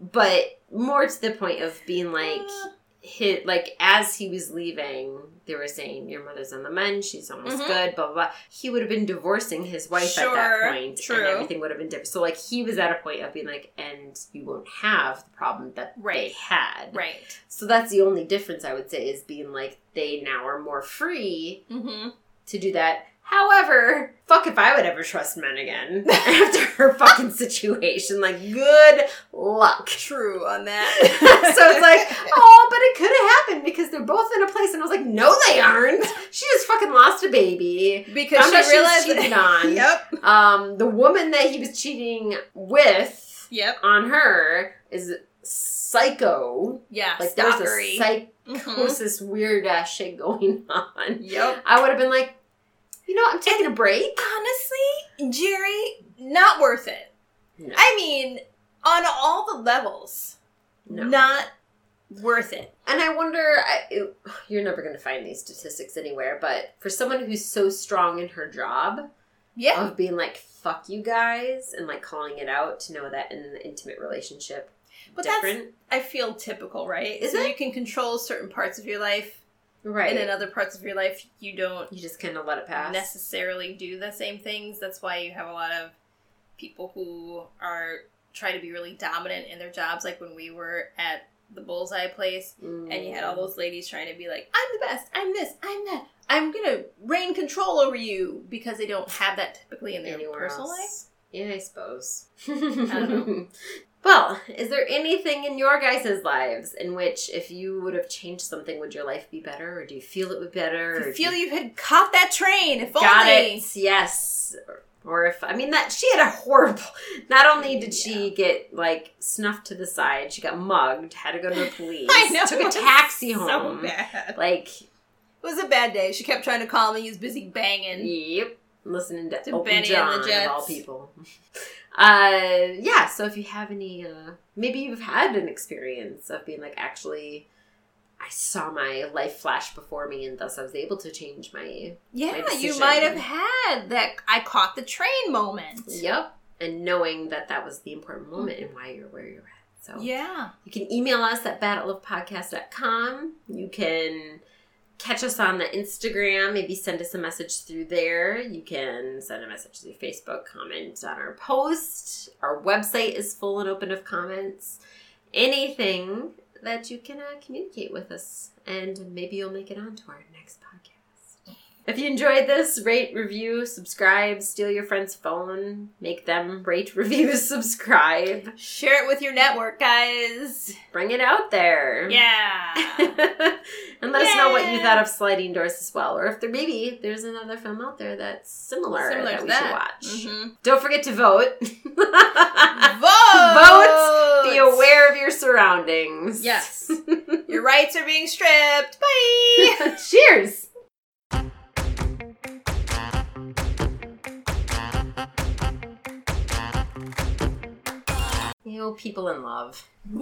but more to the point of being like, Uh. Hit like as he was leaving, they were saying your mother's on the mend, she's almost Mhm. good, blah blah blah. He would have been divorcing his wife at that point, true. and everything would have been different. So like he was at a point of being like, and you won't have the problem that they had. right. So that's the only difference I would say is being like they now are more free Mm-hmm. to do that. However, fuck if I would ever trust men again after her fucking situation. Like, good luck. True on that. so it's like, oh, but it could have happened because they're both in a place. And I was like, no, they aren't. She just fucking lost a baby. because Found she realized cheated on. yep. Um, the woman that he was cheating with Yep. on her is psycho. Yeah. Like, there's a psychosis, Mhm. weird ass shit going on. Yep. I would have been like, you know, I'm taking a break. Honestly, Gerry, not worth it. No. I mean, on all the levels, No. not worth it. And I wonder, I, it- you're never going to find these statistics anywhere, but for someone who's so strong in her job Yeah. of being like, fuck you guys, and like calling it out to know that in an intimate relationship, But that's different. I feel typical, right? Is so it? you can control certain parts of your life, right. and in other parts of your life, you don't you just kind of let it pass. necessarily do the same things. That's why you have a lot of people who are try to be really dominant in their jobs. Like when we were at the Bullseye place, Mm. and you had all those ladies trying to be like, "I'm the best. I'm this. I'm that. I'm gonna reign control over you," because they don't have that typically in their Anywhere personal else. life. Yeah, I suppose. don't know. Well, is there anything in your guys' lives in which, if you would have changed something, would your life be better, or do you feel it would be better? I or feel you had caught that train. If got only. it? Yes. Or if I mean that she had a horrible. Not only did she get like snuffed to the side, she got mugged, had to go to the police, I know. took a taxi so home. bad. Like, It was a bad day. She kept trying to call me. He was busy banging. yep, listening to, To Benny and John the of all people. Uh, yeah. So if you have any, uh, maybe you've had an experience of being like, actually, I saw my life flash before me, and thus I was able to change my Yeah, My you might have had that I caught the train moment. Yep. And knowing that that was the important moment and why you're where you're at. So Yeah. you can email us at badatlovepodcast.com. You can catch us on the Instagram, maybe send us a message through there. You can send a message through Facebook, comment on our post. Our website is full and open of comments. Anything that you can uh, communicate with us, and maybe you'll make it onto our next podcast. If you enjoyed this, rate, review, subscribe, steal your friend's phone, make them rate, review, subscribe. Share it with your network, guys. Bring it out there. Yeah. and let us know what you thought of Sliding Doors as well, or if there maybe there's another film out there that's similar, Similar that to we that. should watch. Mhm. Don't forget to vote. Vote. Vote. Be aware of your surroundings. Yes. Your rights are being stripped. Bye. Cheers. You know, people in love.